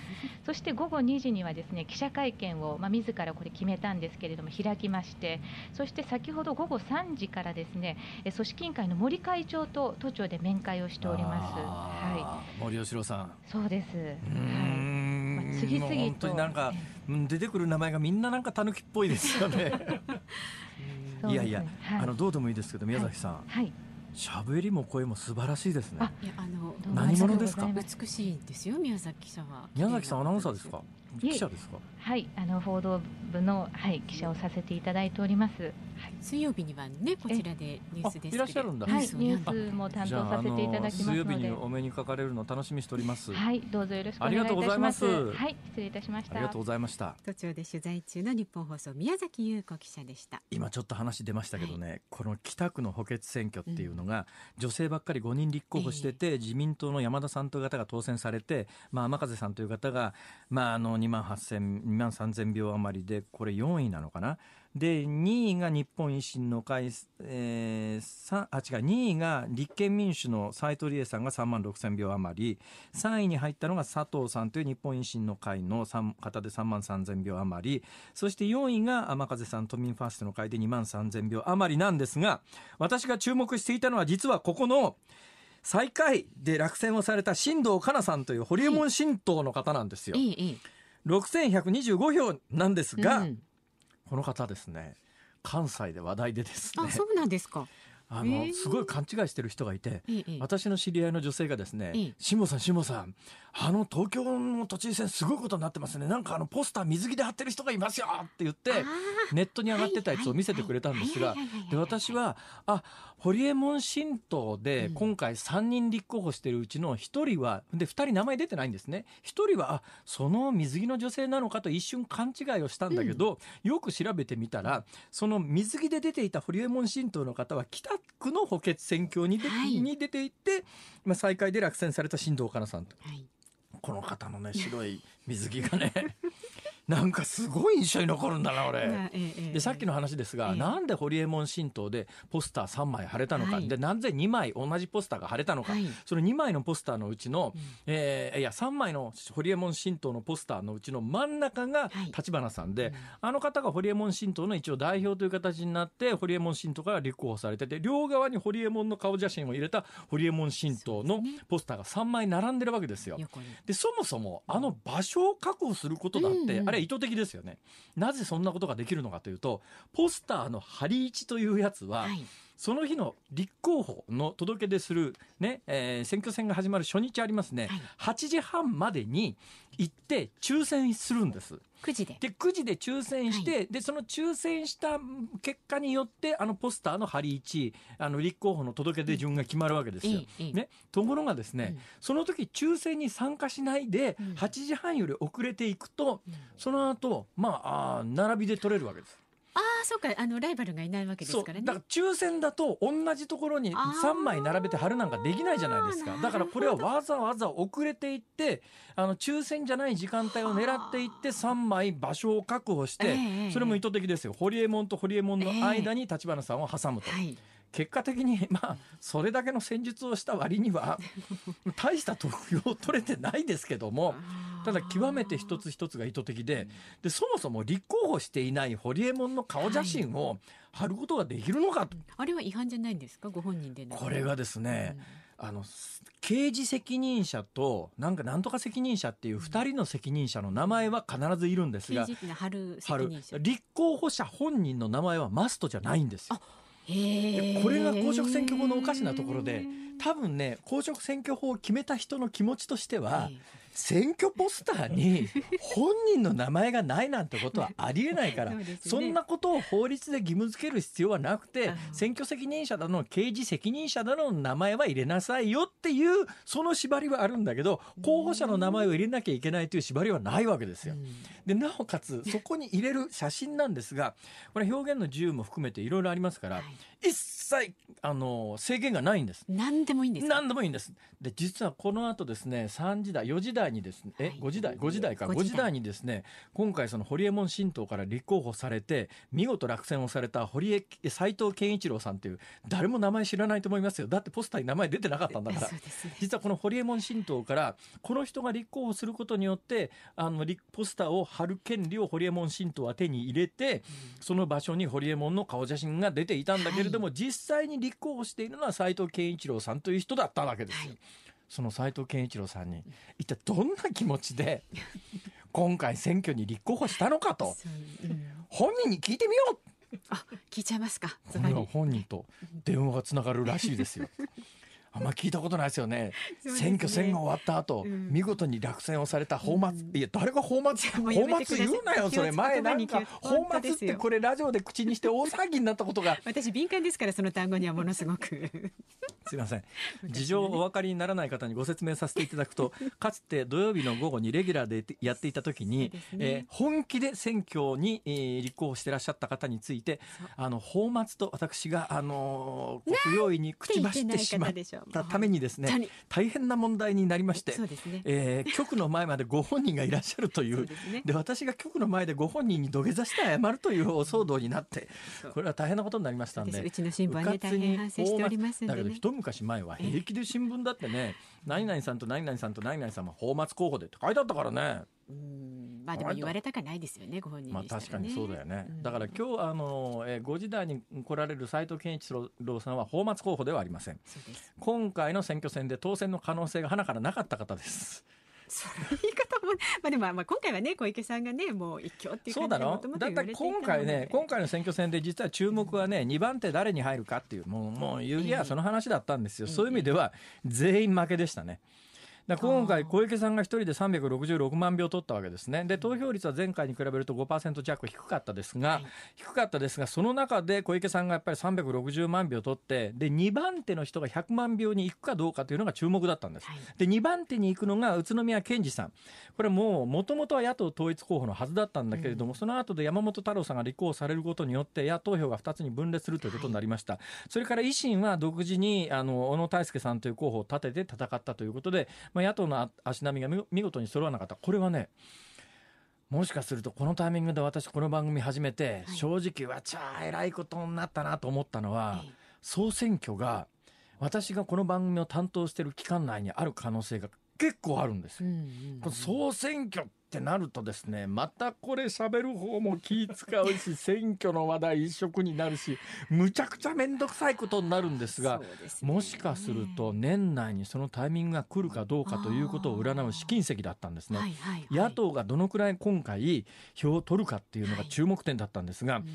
そして午後2時にはですね記者会見を、まあ、自らこれ決めたんですけれども開きましてそして先ほど午後3時からですね組織委員会の森会長と都庁で面会をしております。はい、森喜朗さんそうです。はい。まあ、次々と本当になんか出てくる名前がみんななんか狸っぽいですよね。いやいや、はい、あのどうでもいいですけど宮崎さん。はい。喋りも声も素晴らしいですね。いやあの何者ですか？美しいですよ宮崎記者は。宮崎さんアナウンサーですか？記者ですか？はいあの報道部のはい記者をさせていただいております。はい、水曜日にはねこちらでニュースですいらっしゃるんだ。はいニュースも担当させていただきます水曜日にお目にかかれるの楽しみしております。はいどうぞよろしくお願いいたします。はい失礼いたしました。ありがとうございました。途中で取材中の日本放送宮崎優子記者でした。今ちょっと話出ましたけどね、はい、この北区の補欠選挙っていうのが、うん、女性ばっかり5人立候補してて、えー、自民党の山田さんという方が当選されて、まあ天風さんという方がまああの2万8000 2万3000票余りでこれ4位なのかな？で2位が日本維新の会、えー、あ違う2位が立憲民主の斉藤理恵さんが3万6000票余り。3位に入ったのが佐藤さんという日本維新の会の方で3万3000票余り。そして4位が天風さん都民ファーストの会で2万3000票余りなんですが私が注目していたのは実はここの最下位で落選をされた新藤香奈さんというホリエモン新党の方なんですよ。いいい。6125票なんですが、うん、この方ですね。関西で話題でですね。あそうなんですかあの、すごい勘違いしてる人がいて、ええ。私の知り合いの女性がですねええ「辛坊さん辛坊さんあの東京の都知事選すごいことになってますね。なんかあのポスター水着で貼ってる人がいますよ」って言ってネットに上がってたやつを見せてくれたんですがで私はあ堀江門新党でうん。今回3人立候補してるうちの1人はで2人名前出てないんですね。1人はあその水着の女性なのかと一瞬勘違いをしたんだけど、よく調べてみたらその水着で出ていた堀江門新党の方は北区の補欠選挙に,、はい。に出ていって、まあ、最下位で落選された新藤かなさんと。はい。この方のね白い水着がね なんかすごい印象に残るんだな俺。でさっきの話ですが、ええ。なんで堀江門新党でポスター3枚貼れたのか、はい。でなぜ2枚同じポスターが貼れたのか、はい。その2枚のポスターのうちの、うん。えーいや3枚の堀江門新党のポスターのうちの真ん中がはい。立花さんで、うん。あの方が堀江門新党の一応代表という形になって堀江門新党から立候補されてて両側に堀江門の顔写真を入れた堀江門新党のポスターが3枚並んでるわけですよ。でそもそもあの場所を確保することだって、うんうんあれは意図的ですよね。なぜそんなことができるのかというとポスターの貼り位置というやつは、はい。その日の立候補の届け出する、ねえー選挙戦が始まる初日ありますね、はい。8時半までに行って抽選するんです。9時で。で9時で抽選して、はでその抽選した結果によってあのポスターの貼り位置あの立候補の届け出順が決まるわけですよ。ええええ。ね、ところがですね、うん。その時抽選に参加しないでうん。8時半より遅れていくと、うん。その後まああー並びで取れるわけです。ああそうかあのライバルがいないわけですからね。だから抽選だと同じところにあー。3枚並べて貼るなんかできないじゃないですか。だからこれはわざわざ遅れていってあの抽選じゃない時間帯を狙っていって3枚場所を確保してええそれも意図的ですよ。堀江門と堀江門の間に立花さんを挟むと。はい結果的に まあそれだけの戦術をした割には 大した得票を取れてないですけどもただ極めて一つ一つが意図的ででそもそも立候補していない堀江門の顔写真を貼ることができるのかと。あれは違反じゃないんですか？ご本人でこれがですね、あの刑事責任者となんかなんとか責任者っていう2人の責任者の名前は必ずいるん。ですが刑事ってのは春貼る責任者立候補者本人の名前はマストじゃないんですよ。これが公職選挙法のおかしなところで多分ね公職選挙法を決めた人の気持ちとしては、え選挙ポスターに本人の名前がないなんてことはありえないから ねそんなことを法律で義務付ける必要はなくてあ選挙責任者だの刑事責任者だの名前は入れなさいよっていうその縛りはあるんだけど候補者の名前を入れなきゃいけないという縛りはないわけですよ。うんでなおかつそこに入れる写真なんですがこれ表現の自由も含めていろいろありますからはい一切あの制限がないんです。何でもいいんですか？何でもいいんです。で実はこの後ですね3時台4時台にですねえはい。5時台5時台か。5 5時台時台にですね今回その堀江門新党から立候補されて見事落選をされた堀江斉藤健一郎さんという誰も名前知らないと思いますよ。だってポスターに名前出てなかったんだから。実はこの堀江門新党からこの人が立候補することによってあの立ポスターを貼る権利を堀江門新党は手に入れてその場所に堀江門の顔写真が出ていたんだけれども、実際に立候補しているのは斉藤健一郎さんという人だったわけですよ。はいその斉藤健一郎さんに一体どんな気持ちで 今回選挙に立候補したのかと。本人に聞いてみよう。あ聞いちゃいますか。本人と電話がつながるらしいですよ。あんま聞いたことないですよね。ね。選挙戦が終わった後、うん。見事に落選をされた泡沫、うんいや誰が泡沫泡沫言うなよそれ前なんか泡沫ってこれラジオで口にして大騒ぎになったことが。私敏感ですからその単語にはものすごく。すいません。事情お分かりにならない方にご説明させていただくと かつて土曜日の午後にレギュラーでやっていた時に、ね。えー本気で選挙に、えー立候補してらっしゃった方についてあの泡沫と私が、あのー不用意に口走ってしまったためにですね本当に大変な問題になりましてね。えー局の前までご本人がいらっしゃるといそううですね。で私が局の前でご本人に土下座して謝るというお騒動になってこれは大変なことになりましたんでうちの新聞はね大変反省しておりますんでね。だけど一昔前は平気で新聞だってね何々さんと何々さんと何々さんは泡沫候補でって書いてあったからねうん。まあでも言われたかないですよねご本人まあ確かにそうだよね、うん。だから今日あの、えー、5時台に来られる斉藤健一郎さんは泡沫候補ではありません。今回の選挙戦で当選の可能性が花からなかった方です。その言い方も、まあでもまあ今回はね小池さんがねもう一強っていうそうだろだって今回ね今回の選挙戦で実は注目はね2番手誰に入るかっていうもうもう言うりゃその話だったんですよ、そういう意味では全員負けでしたね。だ今回、小池さんが1人で366万票取ったわけですね、で投票率は前回に比べると5%弱低かったですが、はい、低かったですが、その中で小池さんがやっぱり360万票取って、で2番手の人が100万票に行くかどうかというのが注目だったんです、はい、で2番手に行くのが宇都宮健児さん、これもう、もともとは野党統一候補のはずだったんだけれども、うん、その後で山本太郎さんが立候補されることによって、野党票が2つに分裂するということになりました、はい、それから維新は独自にあの小野泰輔さんという候補を立てて戦ったということで、まあ、野党の足並みが見事に揃わなかった。これはねもしかするとこのタイミングで私この番組始めて、正直わちゃえらいことになったなと思ったのは、総選挙が私がこの番組を担当している期間内にある可能性が結構あるんですよ。この総選挙ってなるとですねまたこれ喋る方も気使うし 選挙の話題一色になるしむちゃくちゃ面倒くさいことになるんですが、ね、もしかすると年内にそのタイミングが来るかどうかということを占う試金石だったんですね、はいはいはい、野党がどのくらい今回票を取るかっていうのが注目点だったんですが、はいうん。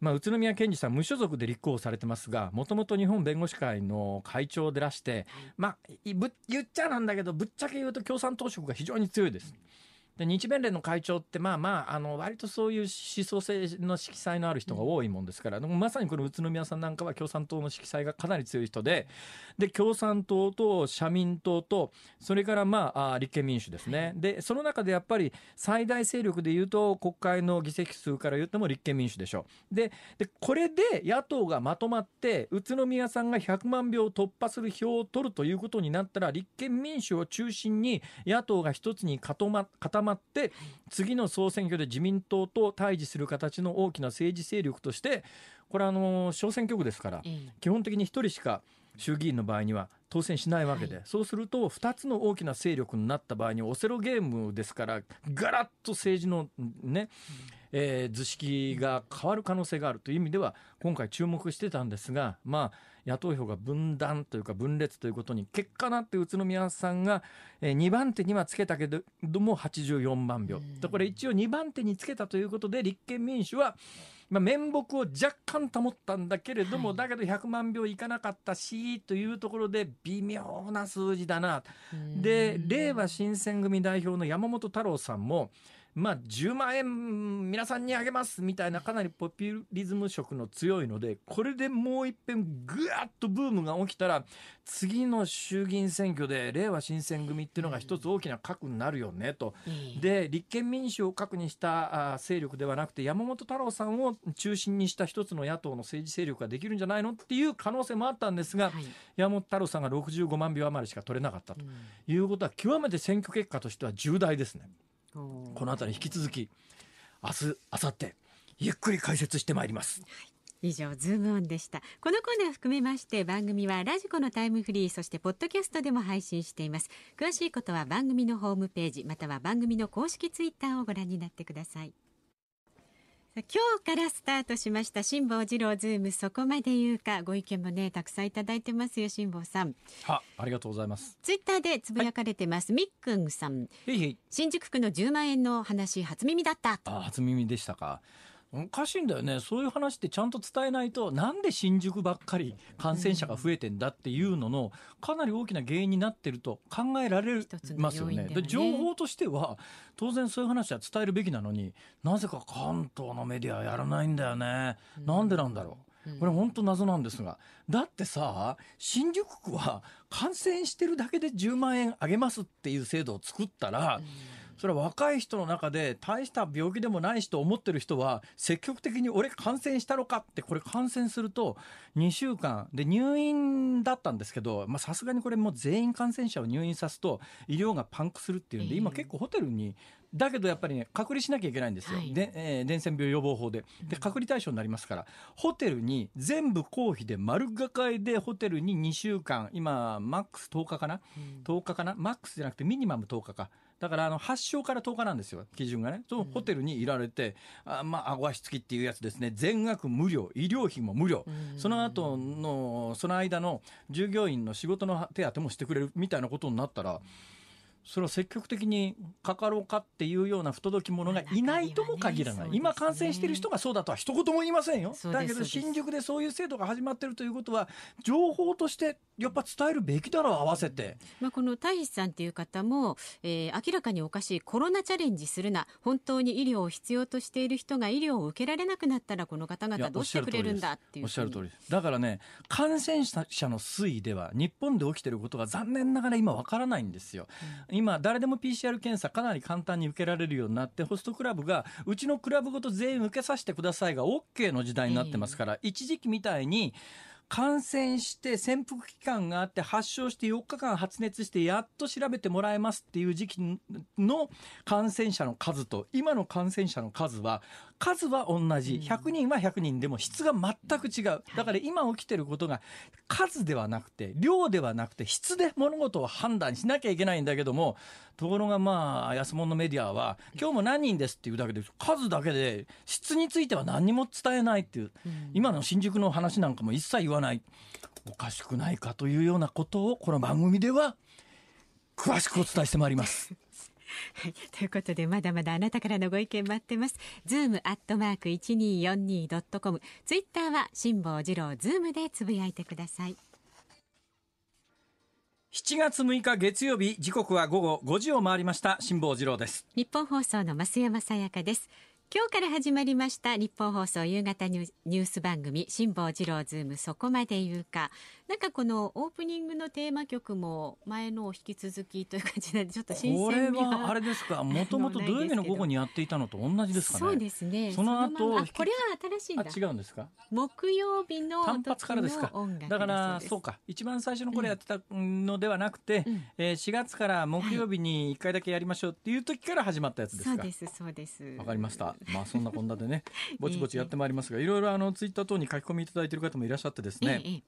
まあ、宇都宮健児さん無所属で立候補されてますがもともと日本弁護士会の会長でらして、まあ、言っちゃなんだけどぶっちゃけ言うと共産党色が非常に強いです。で日弁連の会長ってまあまああの割とそういう思想性の色彩のある人が多いもんですから、まさにこの宇都宮さんなんかは共産党の色彩がかなり強い人でで共産党と社民党とそれからまあ立憲民主ですね。でその中でやっぱり最大勢力でいうと国会の議席数から言っても立憲民主でしょででこれで野党がまとまって宇都宮さんが100万票突破する票を取るということになったら立憲民主を中心に野党が一つに固ま固ままって次の総選挙で自民党と対峙する形の大きな政治勢力としてこれあの小選挙区ですから、基本的に1人しか衆議院の場合には当選しないわけで、はい、そうすると2つの大きな勢力になった場合にオセロゲームですからガラッと政治のね、えー、図式が変わる可能性があるという意味では今回注目してたんですがまあ野党票が分断というか分裂ということに結果なって宇都宮さんが2番手にはつけたけども84万票。でこれ一応2番手につけたということで立憲民主はまあ、面目を若干保ったんだけれども、はい、だけど100万票いかなかったしというところで微妙な数字だな。で令和新選組代表の山本太郎さんもまあ、10万円皆さんにあげますみたいなかなりポピュリズム色の強いのでこれでもう一遍ぐわっとブームが起きたら次の衆議院選挙で令和新選組っていうのが一つ大きな核になるよねと、で立憲民主を核にした勢力ではなくて山本太郎さんを中心にした一つの野党の政治勢力ができるんじゃないのっていう可能性もあったんですが、はい、山本太郎さんが65万票余りしか取れなかったということは極めて選挙結果としては重大ですね。この辺り引き続き明日明後日ゆっくり解説してまいります。以上ズームオンでした。このコーナー含めまして番組はラジコのタイムフリーそしてポッドキャストでも配信しています。詳しいことは番組のホームページまたは番組の公式ツイッターをご覧になってください今日からスタートしました辛坊治郎ズーム。そこまで言うかご意見もねたくさんいただいてますよ辛坊さん。はありがとうございます。ツイッターでつぶやかれてます、はい、みっくんさん。新宿区の10万円の話初耳だった。あ初耳でしたかおかしいんだよね。そういう話ってちゃんと伝えないとなんで新宿ばっかり感染者が増えてんだっていうののかなり大きな原因になってると考えられますよね。ね。情報としては当然そういう話は伝えるべきなのになぜか関東のメディアはやらないんだよね。なんでなんだろう。これ本当謎なんですがだってさ新宿区は感染してるだけで10万円あげますっていう制度を作ったら、うんそれは若い人の中で大した病気でもないしと思ってる人は積極的に俺感染したのかってこれ感染すると2週間で入院だったんですけどさすがにこれもう全員感染者を入院さすと医療がパンクするっていうんで今結構ホテルにだけどやっぱりね隔離しなきゃいけないんですよ、はい、でえー、伝染病予防法で。で隔離対象になりますから。ホテルに全部公費で丸がかりでホテルに2週間今マックス10日かな、うん、10日かな？マックスじゃなくてミニマム10日かだからあの発症から10日なんですよ、基準がね、そのホテルにいられて、うん、あまあ、顎足付きっていうやつですね、全額無料、医療費も無料、うん、その後の、その間の従業員の仕事の手当もしてくれるみたいなことになったら、それを積極的にかかろうかっていうような不届き者がいないとも限らない、ね、今感染している人がそうだとは一言も言いませんよ。だけど新宿でそういう制度が始まっているということは情報としてやっぱ伝えるべきだろう合わせて、まあ、この太一さんっていう方も、えー、明らかにおかしいコロナチャレンジするな。本当に医療を必要としている人が医療を受けられなくなったらこの方々どうしてくれるんだっていうおっしゃる通りだからね感染者の推移では日本で起きていることが残念ながら今わからないんですよ、うん、今誰でも PCR 検査かなり簡単に受けられるようになってホストクラブがうちのクラブごと全員受けさせてくださいが OK の時代になってますから、えー、一時期みたいに感染して潜伏期間があって発症して4日間発熱してやっと調べてもらえますっていう時期の感染者の数と今の感染者の数は数は同じ。100人は100人でも質が全く違う。だから今起きてることが数ではなくて量ではなくて質で物事を判断しなきゃいけないんだけどもところがまあ安物のメディアは今日も何人ですっていうだけで数だけで質については何にも伝えないっていう今の新宿の話なんかも一切言わないおかしくないかというようなことをこの番組では詳しくお伝えしてまいります。はい、ということでまだまだあなたからのご意見待ってます。ズームアットマーク一二四二ドットコム。ツイッターは辛坊治郎ズームでつぶやいてください。7月6日月曜日時刻は午後5時を回りました辛坊治郎ですニッポン放送の増山さやかです今日から始まりましたニッポン放送夕方ニュース番組辛坊治郎ズーム。そこまで言うか。なんかこのオープニングのテーマ曲も前のを引き続きという感じでちょっと新鮮味はあれですか？もともと土曜日の午後にやっていたのと同じですかね？そうですね。その後これは新しいんだ。違うんですか？木曜日の単発からですか？だからそうか。一番最初のこれやってたのではなくて、うん、えー、4月から木曜日に1回だけやりましょうっていう時から始まったやつですか、そうですそうです。わかりました まあそんなこんなでね ぼちぼちやってまいりますがいろいろあのツイッター等に書き込みいただいている方もいらっしゃってですね、ええ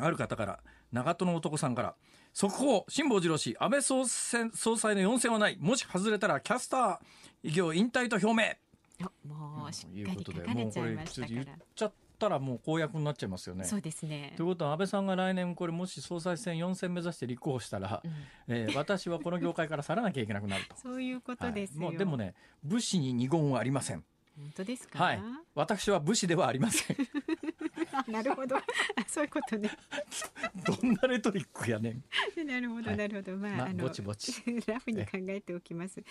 ある方から長門の男さんから速報辛坊治郎氏安倍総裁の4選はないもし外れたらキャスター偉業引退と表明。もうしっかり書かれちゃいましたから、言っちゃったらもう公約になっちゃいますよね。そうですねということは安倍さんが来年これもし総裁選4選目指して立候補したら、うん、えー、私はこの業界から去らなきゃいけなくなるとそういうことですはい、もうでもね武士に二言はありません。本当ですか？はい。私は武士ではありません。なるほど。そういうことね。どんなレトリックやねん。なるほど、なるほど。まあ、まあ、あの、ぼちぼち。ラフに考えておきます。で、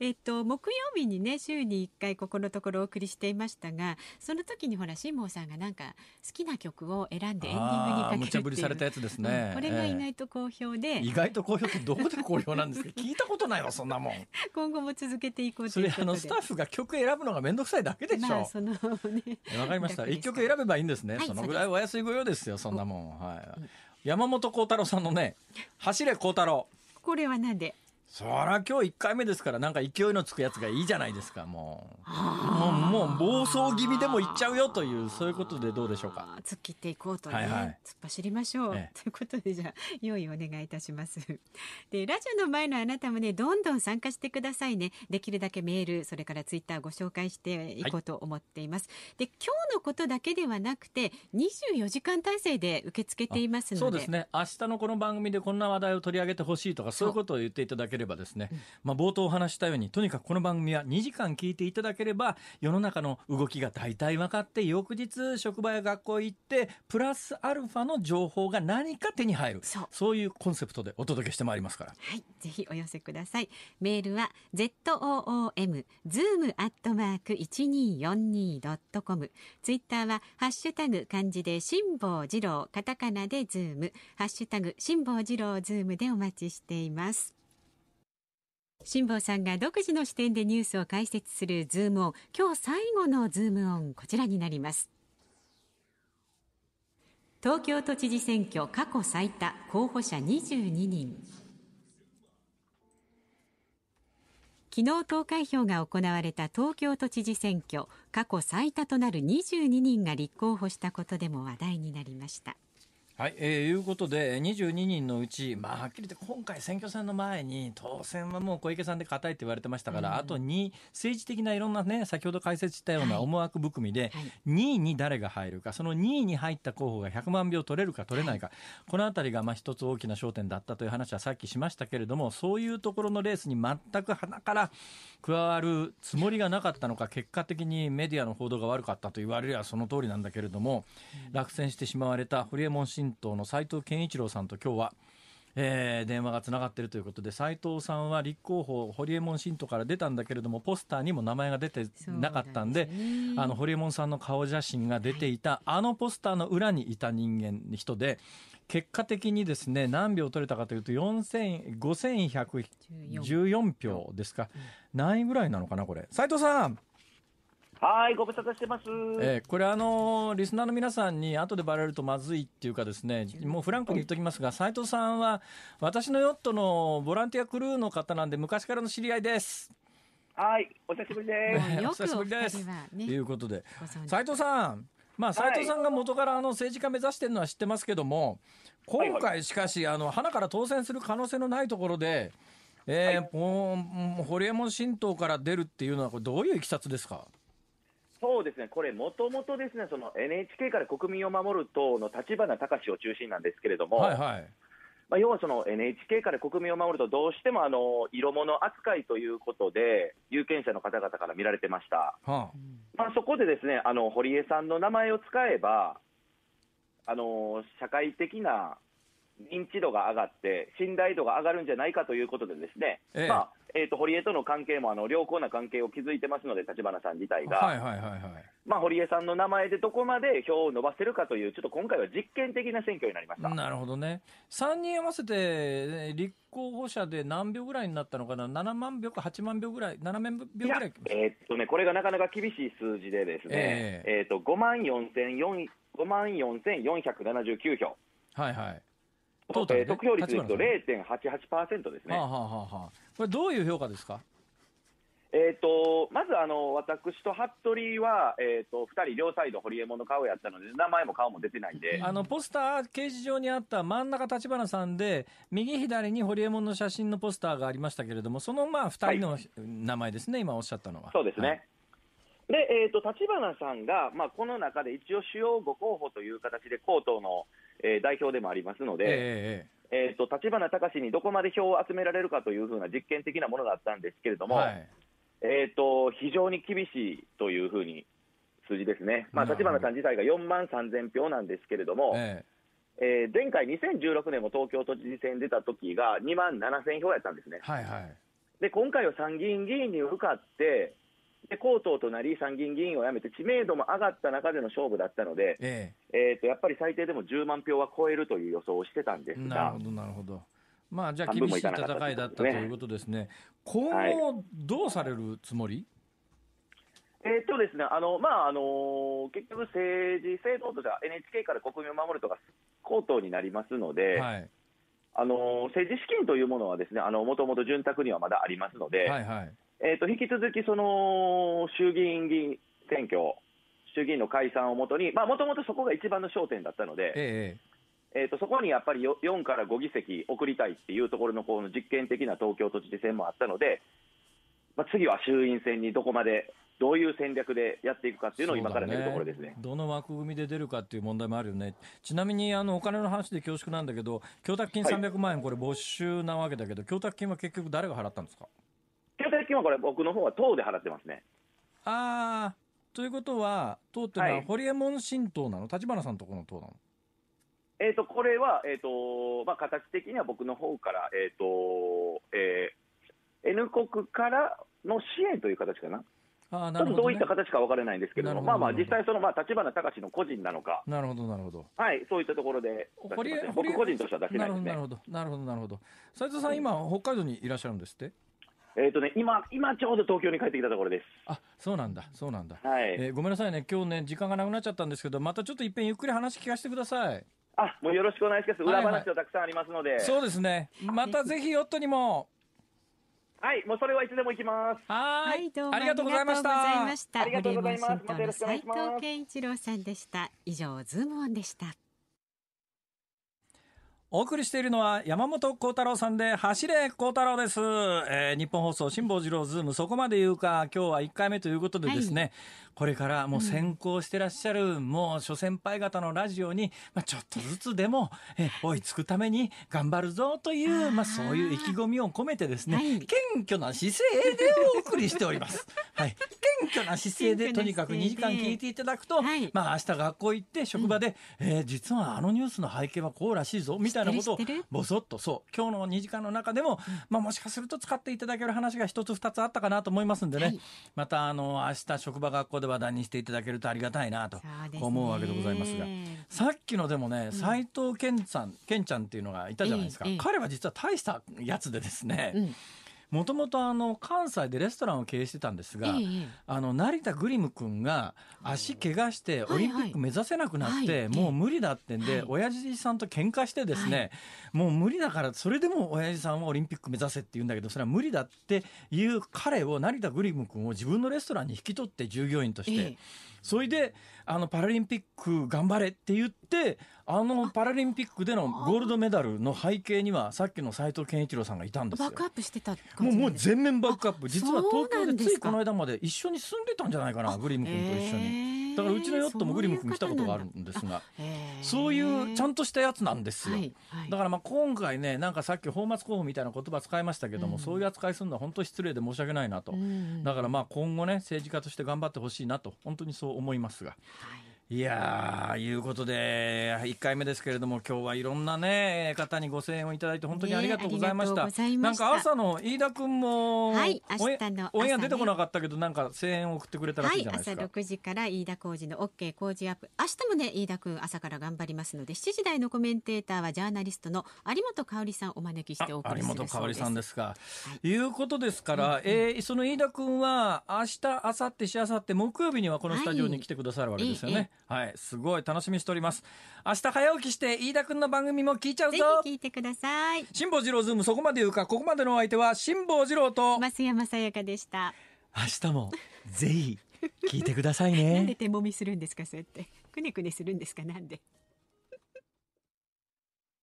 えっと、木曜日にね、週に一回ここのところお送りしていましたが。その時にほら、辛坊さんがなんか好きな曲を選んでエンディングにかける無茶ぶりされたやつですね。うん、これが意外と好評で、えー、意外と好評ってどこで好評なんですか？聞いたことないわ、そんなもん。今後も続けていこうというそれ、あの、スタッフが曲選ぶのが面倒くさいだけでしょ。まあ、その、ね。わかりました。一曲選べばいいんですね。はい、そのぐらいお安いご用ですよ、そんなもん。はい。山本幸太郎さんのね、走れ幸太郎。これはなんで？そら今日1回目ですからなんか勢いのつくやつがいいじゃないですかもう。もうもう暴走気味でもいっちゃうよというそういうことでどうでしょうか。突っ切っていこうとね、はいはい、突っ走りましょう、ええ、ということでじゃあ用意お願いいたします。でラジオの前のあなたもねどんどん参加してくださいね。できるだけメールそれからツイッターご紹介していこうと思っています、はい、で今日のことだけではなくて24時間体制で受け付けていますので。そうですね。明日のこの番組でこんな話題を取り上げてほしいとかそういうことを言っていただければですね、まあ、冒頭お話したようにとにかくこの番組は2時間聞いていただければ世の中の動きが大体分かって翌日職場や学校行ってプラスアルファの情報が何か手に入る。そう。いうコンセプトでお届けしてまいりますから。はい。ぜひお寄せください。メールは ZOOM zoom アットマーク 1242.com ツイッターはハッシュタグ漢字で辛坊治郎カタカナでズーム。ハッシュタグ辛坊治郎ズームでお待ちしています辛坊さんが独自の視点でニュースを解説するズームオン今日最後のズームオンこちらになります。東京都知事選挙過去最多候補者22人。昨日投開票が行われた東京都知事選挙過去最多となる22人が立候補したことでも話題になりました。はい、えー、いうことで、22人のうち、まあ、はっきり言って、今回選挙戦の前に、当選はもう小池さんで固いって言われてましたから、うん、あと2、政治的ないろんなね、先ほど解説したような思惑含みで、はい、2位に誰が入るか、その2位に入った候補が100万票取れるか取れないか、はい、このあたりがまあ一つ大きな焦点だったという話はさっきしましたけれども、そういうところのレースに全く鼻から加わるつもりがなかったのか、結果的にメディアの報道が悪かったと言われればその通りなんだけれども、うん、落選してしまわれたホリエモン新党の斉藤健一郎さんと今日は、えー、電話がつながっているということで斉藤さんは立候補ホリエモン新党から出たんだけれどもポスターにも名前が出てなかったんで、ね、あのホリエモンさんの顔写真が出ていた、はい、あのポスターの裏にいた人間人で結果的にですね何票取れたかというと5114票ですか、何位ぐらいなのかなこれ斉藤さんはい、ご無沙汰してます。えー、これあのリスナーの皆さんに後でバレるとまずいっていうかですね、もうフランクに言っときますが、斉藤さんは私のヨットのボランティアクルーの方なんで昔からの知り合いです。はい、お久しぶりです。お久しぶりです。と、ね、いうことで、斉藤さん。まあ、斉藤さんが元からあの政治家目指してるのは知ってますけども、今回しかし、あの、花から当選する可能性のないところで、えー、はい、堀江門新党から出るっていうのは、これどういういきさつですか？そうですね、これ、もともとですね、その NHK から国民を守る党の立花隆を中心なんですけれども、はいはい、まあ、要はその NHK から国民を守ると、どうしてもあの色物扱いということで、有権者の方々から見られてました。はあ、まあ、そこでですね、あの堀江さんの名前を使えば、あの社会的な認知度が上がって、信頼度が上がるんじゃないかということで、ですね、ええ、まあえーと、堀江との関係もあの良好な関係を築いてますので、立花さん自体が、はいはいはいはい。まあ、堀江さんの名前でどこまで票を伸ばせるかという、ちょっと今回は実験的な選挙になりました。なるほどね、3人合わせて立候補者で何票ぐらいになったのかな、7万票か8万票ぐらい、7万票ぐらいえー、っとね、これがなかなか厳しい数字で、ですね、えー、えー、っと5万4479票。はいはい。トー得票率でいうと0.88%ですね。はあはあはあ、これ、どういう評価ですか？えーと、まずあの私と服部は、えーと、2人両サイド、堀江門の顔やったので、名前も顔も出てないんで。あのポスター、掲示上にあった真ん中、立花さんで、右左に堀江門の写真のポスターがありましたけれども、そのまあ2人の名前ですね、はい、今おっしゃったのは。そうですね、はい。で、えーと、立花さんが、まあ、この中で一応、主要5候補という形で、江東の、えー、代表でもありますので、えー、えーと立花隆にどこまで票を集められるかというふうな実験的なものだったんですけれども、はい、えーと、非常に厳しいというふうに数字ですね、まあ、立花さん自体が4万3000票なんですけれども、えー、えー、前回、2016年も東京都知事選出た時が2万7000票やったんですね。はいはい、で今回は参議院議員に受かってで江東となり参議院議員を辞めて知名度も上がった中での勝負だったので、ええ。えー、とやっぱり最低でも10万票は超えるという予想をしてたんですが。なるほどなるほど。まあ、じゃあ厳しい戦いだったということですね、今後、どうされるつもり、はい、えーとですねあのまああの結局、政治制度としては NHK から国民を守るとか、高等になりますので、はい、あの政治資金というものはですねもともと潤沢にはまだありますので、はいはい、えーと、引き続きその衆議院議員選挙、衆議院の解散をもとに、もともとそこが一番の焦点だったので、えええーと、そこにやっぱり4から5議席送りたいっていうところのこの実験的な東京都知事選もあったので、まあ、次は衆院選にどこまで、どういう戦略でやっていくかっていうのを今から見るところですね、ね、どの枠組みで出るかっていう問題もあるよね、ちなみにあのお金の話で恐縮なんだけど、供託金300万円、これ、没収なわけだけど、供託金は結局、誰が払ったんですか？経済金はこれ、僕の方は党で払ってますね。ああ、ということは、党っていうのは、ホリエモン新党なの、立花さんのところの党なの？えーと、これは、えーとまあ、形的には僕の方から、えーとえー、N 国からの支援という形かな？あなるほど、ね、どういった形か分からないんですけども、まあまあ、実際、そのまあ立花隆の個人なのか、なるほど、なるほど、はい、そういったところで、僕個人としては出せないですね。なるほど、なるほど、なるほど、斉藤さん、今、北海道にいらっしゃるんですって？えっ、ー、とね、今、今ちょうど東京に帰ってきたところです。あ、そうなんだ、そうなんだ。はい。えー、ごめんなさいね、今日ね、時間がなくなっちゃったんですけど、またちょっといっぺんゆっくり話聞かせてください。あ、もうよろしくお願いします。裏話はたくさんありますので。はいはい、そうですね。またぜひヨットにも。はい、もうそれはいつでも行きます。はい、どうもありがとうございました。ありがとうございます。斉藤健一郎さんでした。以上、ズームオンでした。お送りしているのは山本コウタローさんで走れコウタローです、えー、ニッポン放送辛坊治郎ズームそこまで言うか。今日は1回目ということでですね、はい、これからもう先行してらっしゃる、うん、もう諸先輩方のラジオに、まあ、ちょっとずつでも、え追いつくために頑張るぞというまあ、そういう意気込みを込めてですね、はい、謙虚な姿勢でお送りしております。はい、謙虚な姿勢でとにかく2時間聞いていただくと、はい、まあ明日学校行って職場で、うん、えー、実はあのニュースの背景はこうらしいぞみたいなことをぼそっとそう今日の2時間の中でも、まあ、もしかすると使っていただける話が一つ二つあったかなと思いますんでね、はい、またあの明日職場学校で話題にしていただけるとありがたいなと思うわけでございますが。さっきのでもね斎、藤健さん健ちゃんっていうのがいたじゃないですか、彼は実は大したやつでですね、うんもともとあの関西でレストランを経営してたんですが、ええ、あの成田グリム君が足怪我してオリンピック目指せなくなって、はいはい、もう無理だってんで、はい、親父さんと喧嘩してですね、はい、もう無理だからそれでも親父さんはオリンピック目指せって言うんだけどそれは無理だっていう彼を成田グリム君を自分のレストランに引き取って従業員として、え、それであのパラリンピック頑張れって言ってあのパラリンピックでのゴールドメダルの背景にはさっきの斉藤健一郎さんがいたんですよ。バックアップしてたもうもう全面バックアップ。実は東京でついこの間まで一緒に住んでたんじゃないかなグリム君と一緒に。だからうちのヨットもグリム君来たことがあるんですがそういうちゃんとしたやつなんですよ、はいはい、だからまあ今回ねなんかさっき泡沫候補みたいな言葉使いましたけども、うん、そういう扱いするのは本当失礼で申し訳ないなと、うん、だからまあ今後ね政治家として頑張ってほしいなと本当にそう思いますが。はいいやー、いうことで、1回目ですけれども、今日はいろんなね、方にご声援をいただいて、本当にありがとうございました。ね、なんか朝の飯田君も、はい、明日のオンエア出てこなかったけど、なんか声援を送ってくれたらしいじゃないですか。はい、朝6時から飯田浩二の OK 工事アップ。明日もね、飯田君朝から頑張りますので、7時台のコメンテーターはジャーナリストの有本香里さんお招きしてお送りする有本香里さんですか。はい、いうことですから、うん、えー、その飯田君は、明日、明後日、しあさって、木曜日にはこのスタジオに来てくださるわけですよね。はい、はい、すごい。い楽しみにしております。明日早起きして飯田君の番組も聞いちゃうぞ。ぜひ聞いてください。辛坊治郎ズームそこまで言うかここまでのお相手は辛坊治郎と。増山さやかでした。明日も ぜひ聞いてくださいね。なんで手もみするんですかそうやって。くねくねするんですかなんで